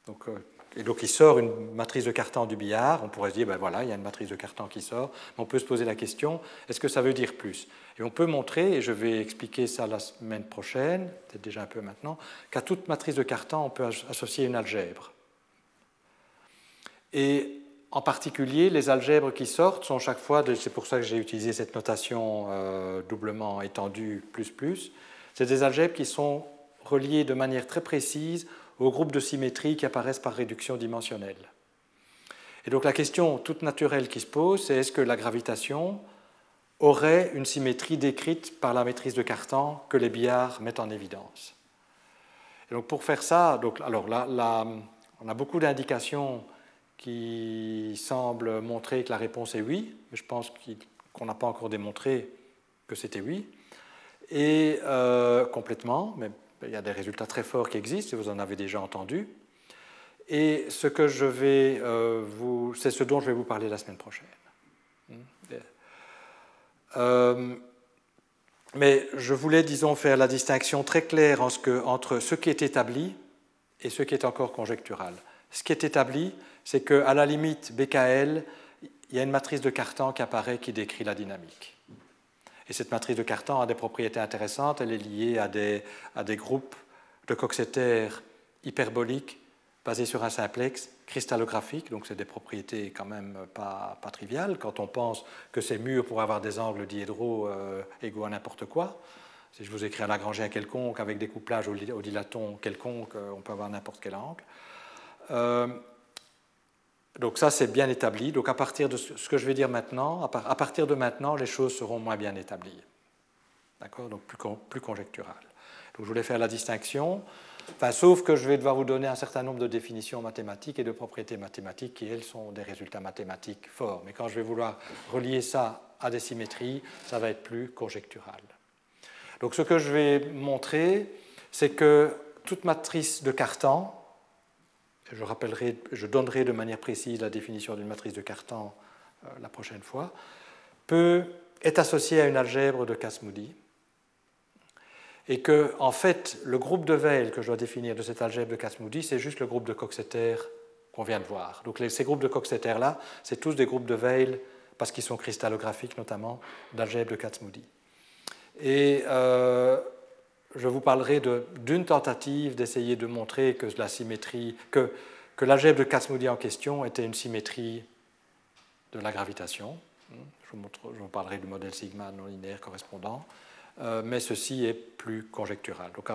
donc euh, et donc il sort une matrice de Cartan du billard, on pourrait se dire, ben voilà, il y a une matrice de Cartan qui sort, mais on peut se poser la question, est-ce que ça veut dire plus? Et on peut montrer, et je vais expliquer ça la semaine prochaine, peut-être déjà un peu maintenant, qu'à toute matrice de Cartan, on peut associer une algèbre. Et en particulier, les algèbres qui sortent sont chaque fois, c'est pour ça que j'ai utilisé cette notation euh, doublement étendue plus plus, c'est des algèbres qui sont reliées de manière très précise aux groupes de symétrie qui apparaissent par réduction dimensionnelle. Et donc la question toute naturelle qui se pose, c'est est-ce que la gravitation aurait une symétrie décrite par la maîtrise de Cartan que les billards mettent en évidence? Et donc pour faire ça, donc, alors là, on a beaucoup d'indications qui semblent montrer que la réponse est oui, mais je pense qu'on n'a pas encore démontré que c'était oui, et euh, complètement, mais il y a des résultats très forts qui existent, vous en avez déjà entendu. Et ce que je vais euh, vous, c'est ce dont je vais vous parler la semaine prochaine. Euh, mais je voulais, disons, faire la distinction très claire entre ce qui est établi et ce qui est encore conjectural. Ce qui est établi, c'est qu'à la limite BKL, il y a une matrice de Cartan qui apparaît qui décrit la dynamique. Et cette matrice de Cartan a des propriétés intéressantes. Elle est liée à des, à des groupes de coxéter hyperboliques basés sur un simplex cristallographique. Donc, c'est des propriétés quand même pas, pas, triviales quand on pense que ces murs pourraient avoir des angles diédraux euh, égaux à n'importe quoi. Si je vous écris un Lagrangien quelconque avec des couplages au, dilaton quelconque, euh, on peut avoir n'importe quel angle. Euh, donc ça, c'est bien établi. Donc à partir de ce que je vais dire maintenant, à partir de maintenant, les choses seront moins bien établies. D'accord? Donc plus, plus conjecturales. Donc je voulais faire la distinction, enfin, sauf que je vais devoir vous donner un certain nombre de définitions mathématiques et de propriétés mathématiques qui, elles, sont des résultats mathématiques forts. Mais quand je vais vouloir relier ça à des symétries, ça va être plus conjectural. Donc ce que je vais montrer, c'est que toute matrice de Cartan, je, rappellerai, je donnerai de manière précise la définition d'une matrice de Cartan euh, la prochaine fois, peut, est associée à une algèbre de Casmoudi, et que, en fait, le groupe de Weil que je dois définir de cette algèbre de Casmoudi, c'est juste le groupe de Coxeter qu'on vient de voir. Donc ces groupes de Coxeter-là, c'est tous des groupes de Weil, parce qu'ils sont cristallographiques notamment, d'algèbre de Kac-Moody. Et euh, je vous parlerai d'une tentative d'essayer de montrer que la symétrie, que, l'algèbre de Kac-Moody en question était une symétrie de la gravitation. Je vous, montre, je vous parlerai du modèle sigma non linéaire correspondant. mais ceci est plus conjectural. Donc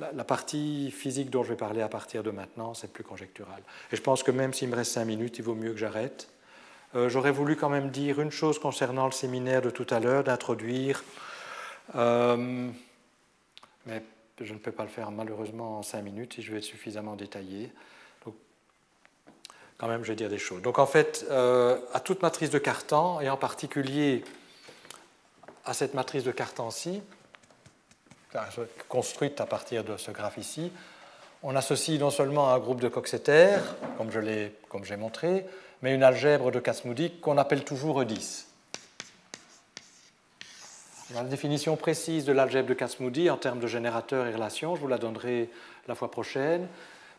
la, partie physique dont je vais parler à partir de maintenant, c'est plus conjectural. Et je pense que même s'il me reste cinq minutes, il vaut mieux que j'arrête. J'aurais voulu quand même dire une chose concernant le séminaire de tout à l'heure, d'introduire, mais je ne peux pas le faire malheureusement en cinq minutes si je vais être suffisamment détaillé quand même, je vais dire des choses. Donc en fait, euh, à toute matrice de Cartan, et en particulier à cette matrice de Cartan-ci, construite à partir de ce graphe ici, on associe non seulement un groupe de Coxeter, comme j'ai montré, mais une algèbre de Kasmoudi qu'on appelle toujours E10. La définition précise de l'algèbre de Kasmoudi en termes de générateur et relation, je vous la donnerai la fois prochaine.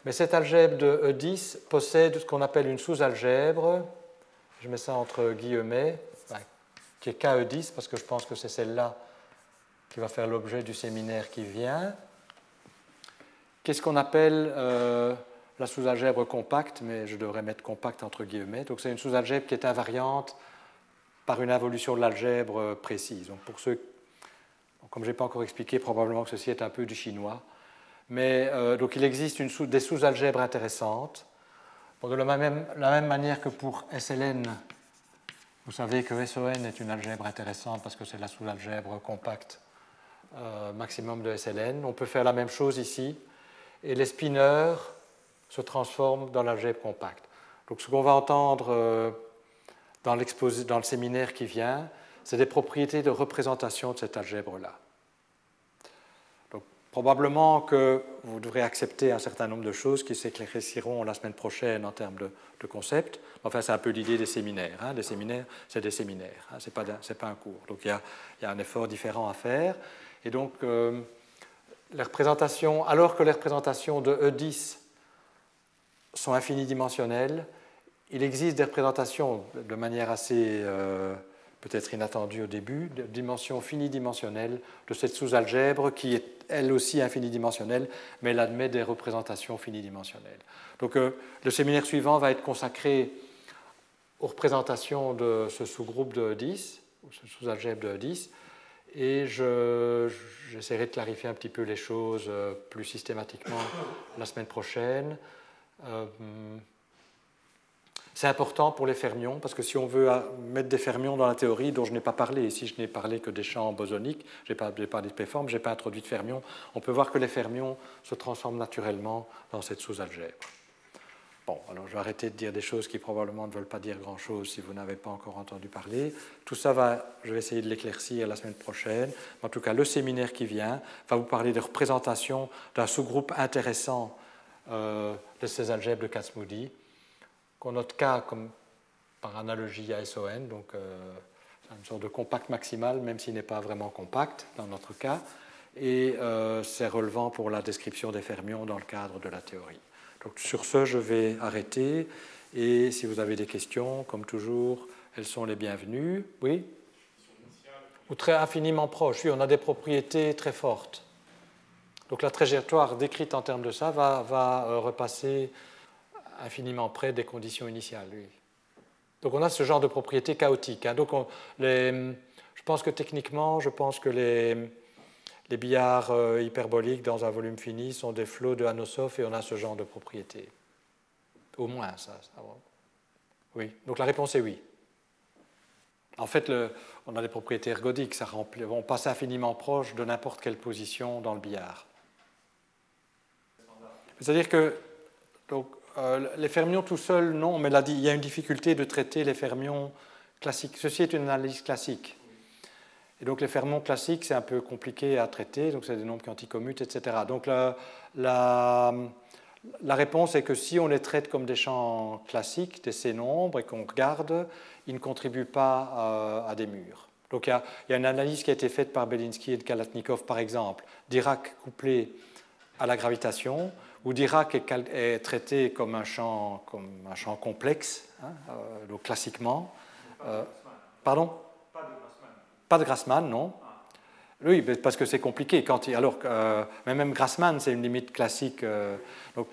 Mais cette algèbre de E10 possède ce qu'on appelle une sous-algèbre, je mets ça entre guillemets, qui est KE10 parce que je pense que c'est celle-là qui va faire l'objet du séminaire qui vient. Qu'est-ce qu'on appelle euh, la sous-algèbre compacte, mais je devrais mettre compacte entre guillemets. Donc c'est une sous-algèbre qui est invariante par une involution de l'algèbre précise. Donc pour ceux, comme je n'ai pas encore expliqué, probablement que ceci est un peu du chinois. Mais euh, donc il existe des sous-algèbres intéressantes. de la même, manière que pour SLN, vous savez que SON est une algèbre intéressante parce que c'est la sous-algèbre compacte euh, maximum de SLN. On peut faire la même chose ici. Et les spinners se transforment dans l'algèbre compacte. Donc ce qu'on va entendre euh, dans, le séminaire qui vient, c'est des propriétés de représentation de cette algèbre-là. Probablement que vous devrez accepter un certain nombre de choses qui s'éclairciront la semaine prochaine en termes de, concepts. Enfin, c'est un peu l'idée des séminaires. Hein. Des séminaires, c'est des séminaires, hein. ce n'est pas, un cours. Donc il y, a, il y, a, un effort différent à faire. Et donc, euh, les représentations, alors que les représentations de E10 sont infinidimensionnelles, il existe des représentations de manière assez euh, peut-être inattendue au début, de dimension finidimensionnelle de cette sous-algèbre qui est elle aussi infinidimensionnelle, mais elle admet des représentations finidimensionnelles. Donc euh, le séminaire suivant va être consacré aux représentations de ce sous-groupe de 10, ou ce sous-algèbre de 10, et j'essaierai de clarifier un petit peu les choses euh, plus systématiquement la semaine prochaine. Euh, c'est important pour les fermions, parce que si on veut mettre des fermions dans la théorie dont je n'ai pas parlé, ici je n'ai parlé que des champs bosoniques, je n'ai pas parlé de P-forme, je n'ai pas introduit de fermions, on peut voir que les fermions se transforment naturellement dans cette sous-algèbre. Bon, alors je vais arrêter de dire des choses qui probablement ne veulent pas dire grand-chose si vous n'avez pas encore entendu parler. Tout ça va, je vais essayer de l'éclaircir la semaine prochaine. En tout cas, le séminaire qui vient va vous parler de représentation d'un sous-groupe intéressant euh, de ces algèbres de Kac-Moody qu'on note K comme par analogie à SON, donc euh, une sorte de compact maximal, même s'il n'est pas vraiment compact dans notre cas, et euh, c'est relevant pour la description des fermions dans le cadre de la théorie. Donc sur ce, je vais arrêter, et si vous avez des questions, comme toujours, elles sont les bienvenues. Oui? Ou très infiniment proches. Oui, on a des propriétés très fortes. Donc la trajectoire décrite en termes de ça va, va euh, repasser infiniment près des conditions initiales. Donc on a ce genre de propriété chaotique. Hein. Donc je pense que techniquement, je pense que les, billards euh, hyperboliques dans un volume fini sont des flots de Anosov et on a ce genre de propriété. Au moins ça. Oui. Donc la réponse est oui. En fait, on a des propriétés ergodiques, ça remplit, on passe infiniment proche de n'importe quelle position dans le billard. C'est-à-dire que donc, euh, les fermions tout seuls, non, mais il y a une difficulté de traiter les fermions classiques. Ceci est une analyse classique. Et donc les fermions classiques, c'est un peu compliqué à traiter, donc c'est des nombres qui anticommutent, etc. Donc la, réponse est que si on les traite comme des champs classiques, de ces nombres, et qu'on regarde, ils ne contribuent pas euh, à, des murs. Donc il y, a, il y, a, une analyse qui a été faite par Belinsky et Kalatnikov, par exemple, d'Irak couplé à la gravitation, où Dirac est, traité comme un champ, comme un champ complexe, hein, euh, donc classiquement. Euh, pardon? Pas de Grassmann, non. Oui, parce que c'est compliqué. Quand alors, euh, mais même Grassmann, c'est une limite classique. donc,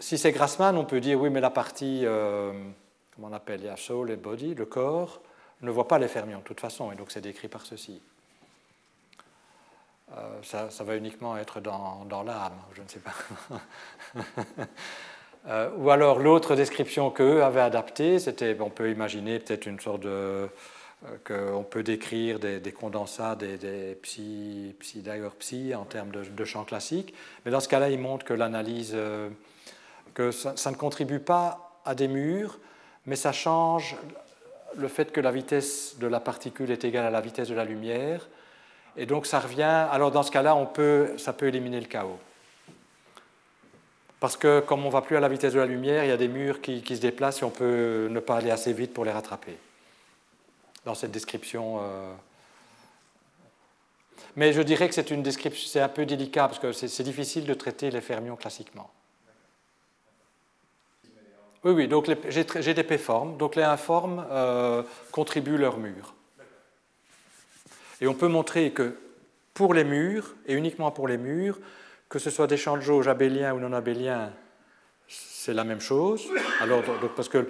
si c'est Grassmann, on peut dire oui, mais la partie, comment on appelle, il y a soul et body, le corps, ne voit pas les fermions de toute façon, et donc c'est décrit par ceci. Ça, va uniquement être dans, l'âme, je ne sais pas. ou alors l'autre description qu'eux avaient adaptée, c'était, on peut imaginer peut-être une sorte de qu'on peut décrire des, condensats, des, des psy, psy, psy en termes de, de champ classique. Mais dans ce cas-là, il montre que l'analyse, que ça, ça, ne contribue pas à des murs, mais ça change le fait que la vitesse de la particule est égale à la vitesse de la lumière. Et donc ça revient. Alors dans ce cas-là, on peut, ça peut éliminer le chaos. Parce que comme on ne va plus à la vitesse de la lumière, il y a des murs qui, se déplacent et on peut ne pas aller assez vite pour les rattraper. Dans cette description. Euh, mais je dirais que c'est une description, c'est un peu délicat parce que c'est difficile de traiter les fermions classiquement. Oui, oui, donc j'ai des P-formes, donc les informes euh, contribuent leur mur. Et on peut montrer que pour les murs, et uniquement pour les murs, que ce soit des champs de jauge abéliens ou non abéliens, c'est la même chose. Alors, parce que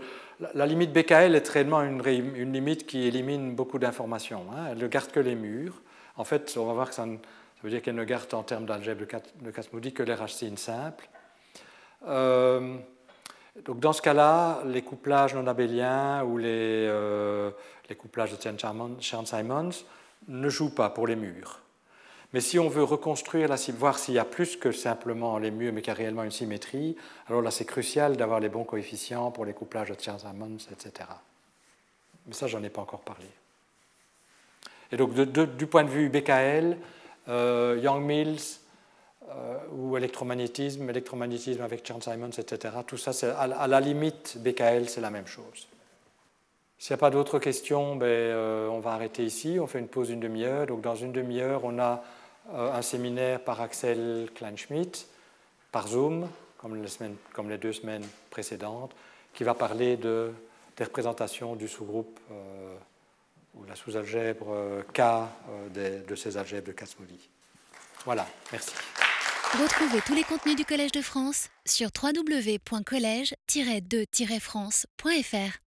la limite BKL est réellement une, limite qui élimine beaucoup d'informations. Hein. Elle ne garde que les murs. En fait, on va voir que ça, veut dire qu'elle ne garde en termes d'algèbre de Kasmoudi que les racines simples. Euh, donc dans ce cas-là, les couplages non abéliens ou les, euh, les couplages de Chern-Simons ne jouent pas pour les murs. Mais si on veut reconstruire la voir s'il y a plus que simplement les murs, mais qu'il y a réellement une symétrie, alors là c'est crucial d'avoir les bons coefficients pour les couplages de Chern-Simons, etc. Mais ça, j'en ai pas encore parlé. Et donc du point de vue BKL, euh, Young-Mills, euh, ou électromagnétisme, électromagnétisme avec Chern-Simons, etc. Tout ça, à, la limite, BKL, c'est la même chose. S'il n'y a pas d'autres questions, ben, euh, on va arrêter ici. On fait une pause d'une demi-heure. Donc, dans une demi-heure, on a euh, un séminaire par Axel Kleinschmidt, par Zoom, comme les, deux semaines précédentes, qui va parler de, des représentations du sous-groupe ou la sous-algèbre K de, ces algèbres de Kasmoudi. Voilà, merci. Retrouvez tous les contenus du Collège de France sur www.colège-2-france.fr.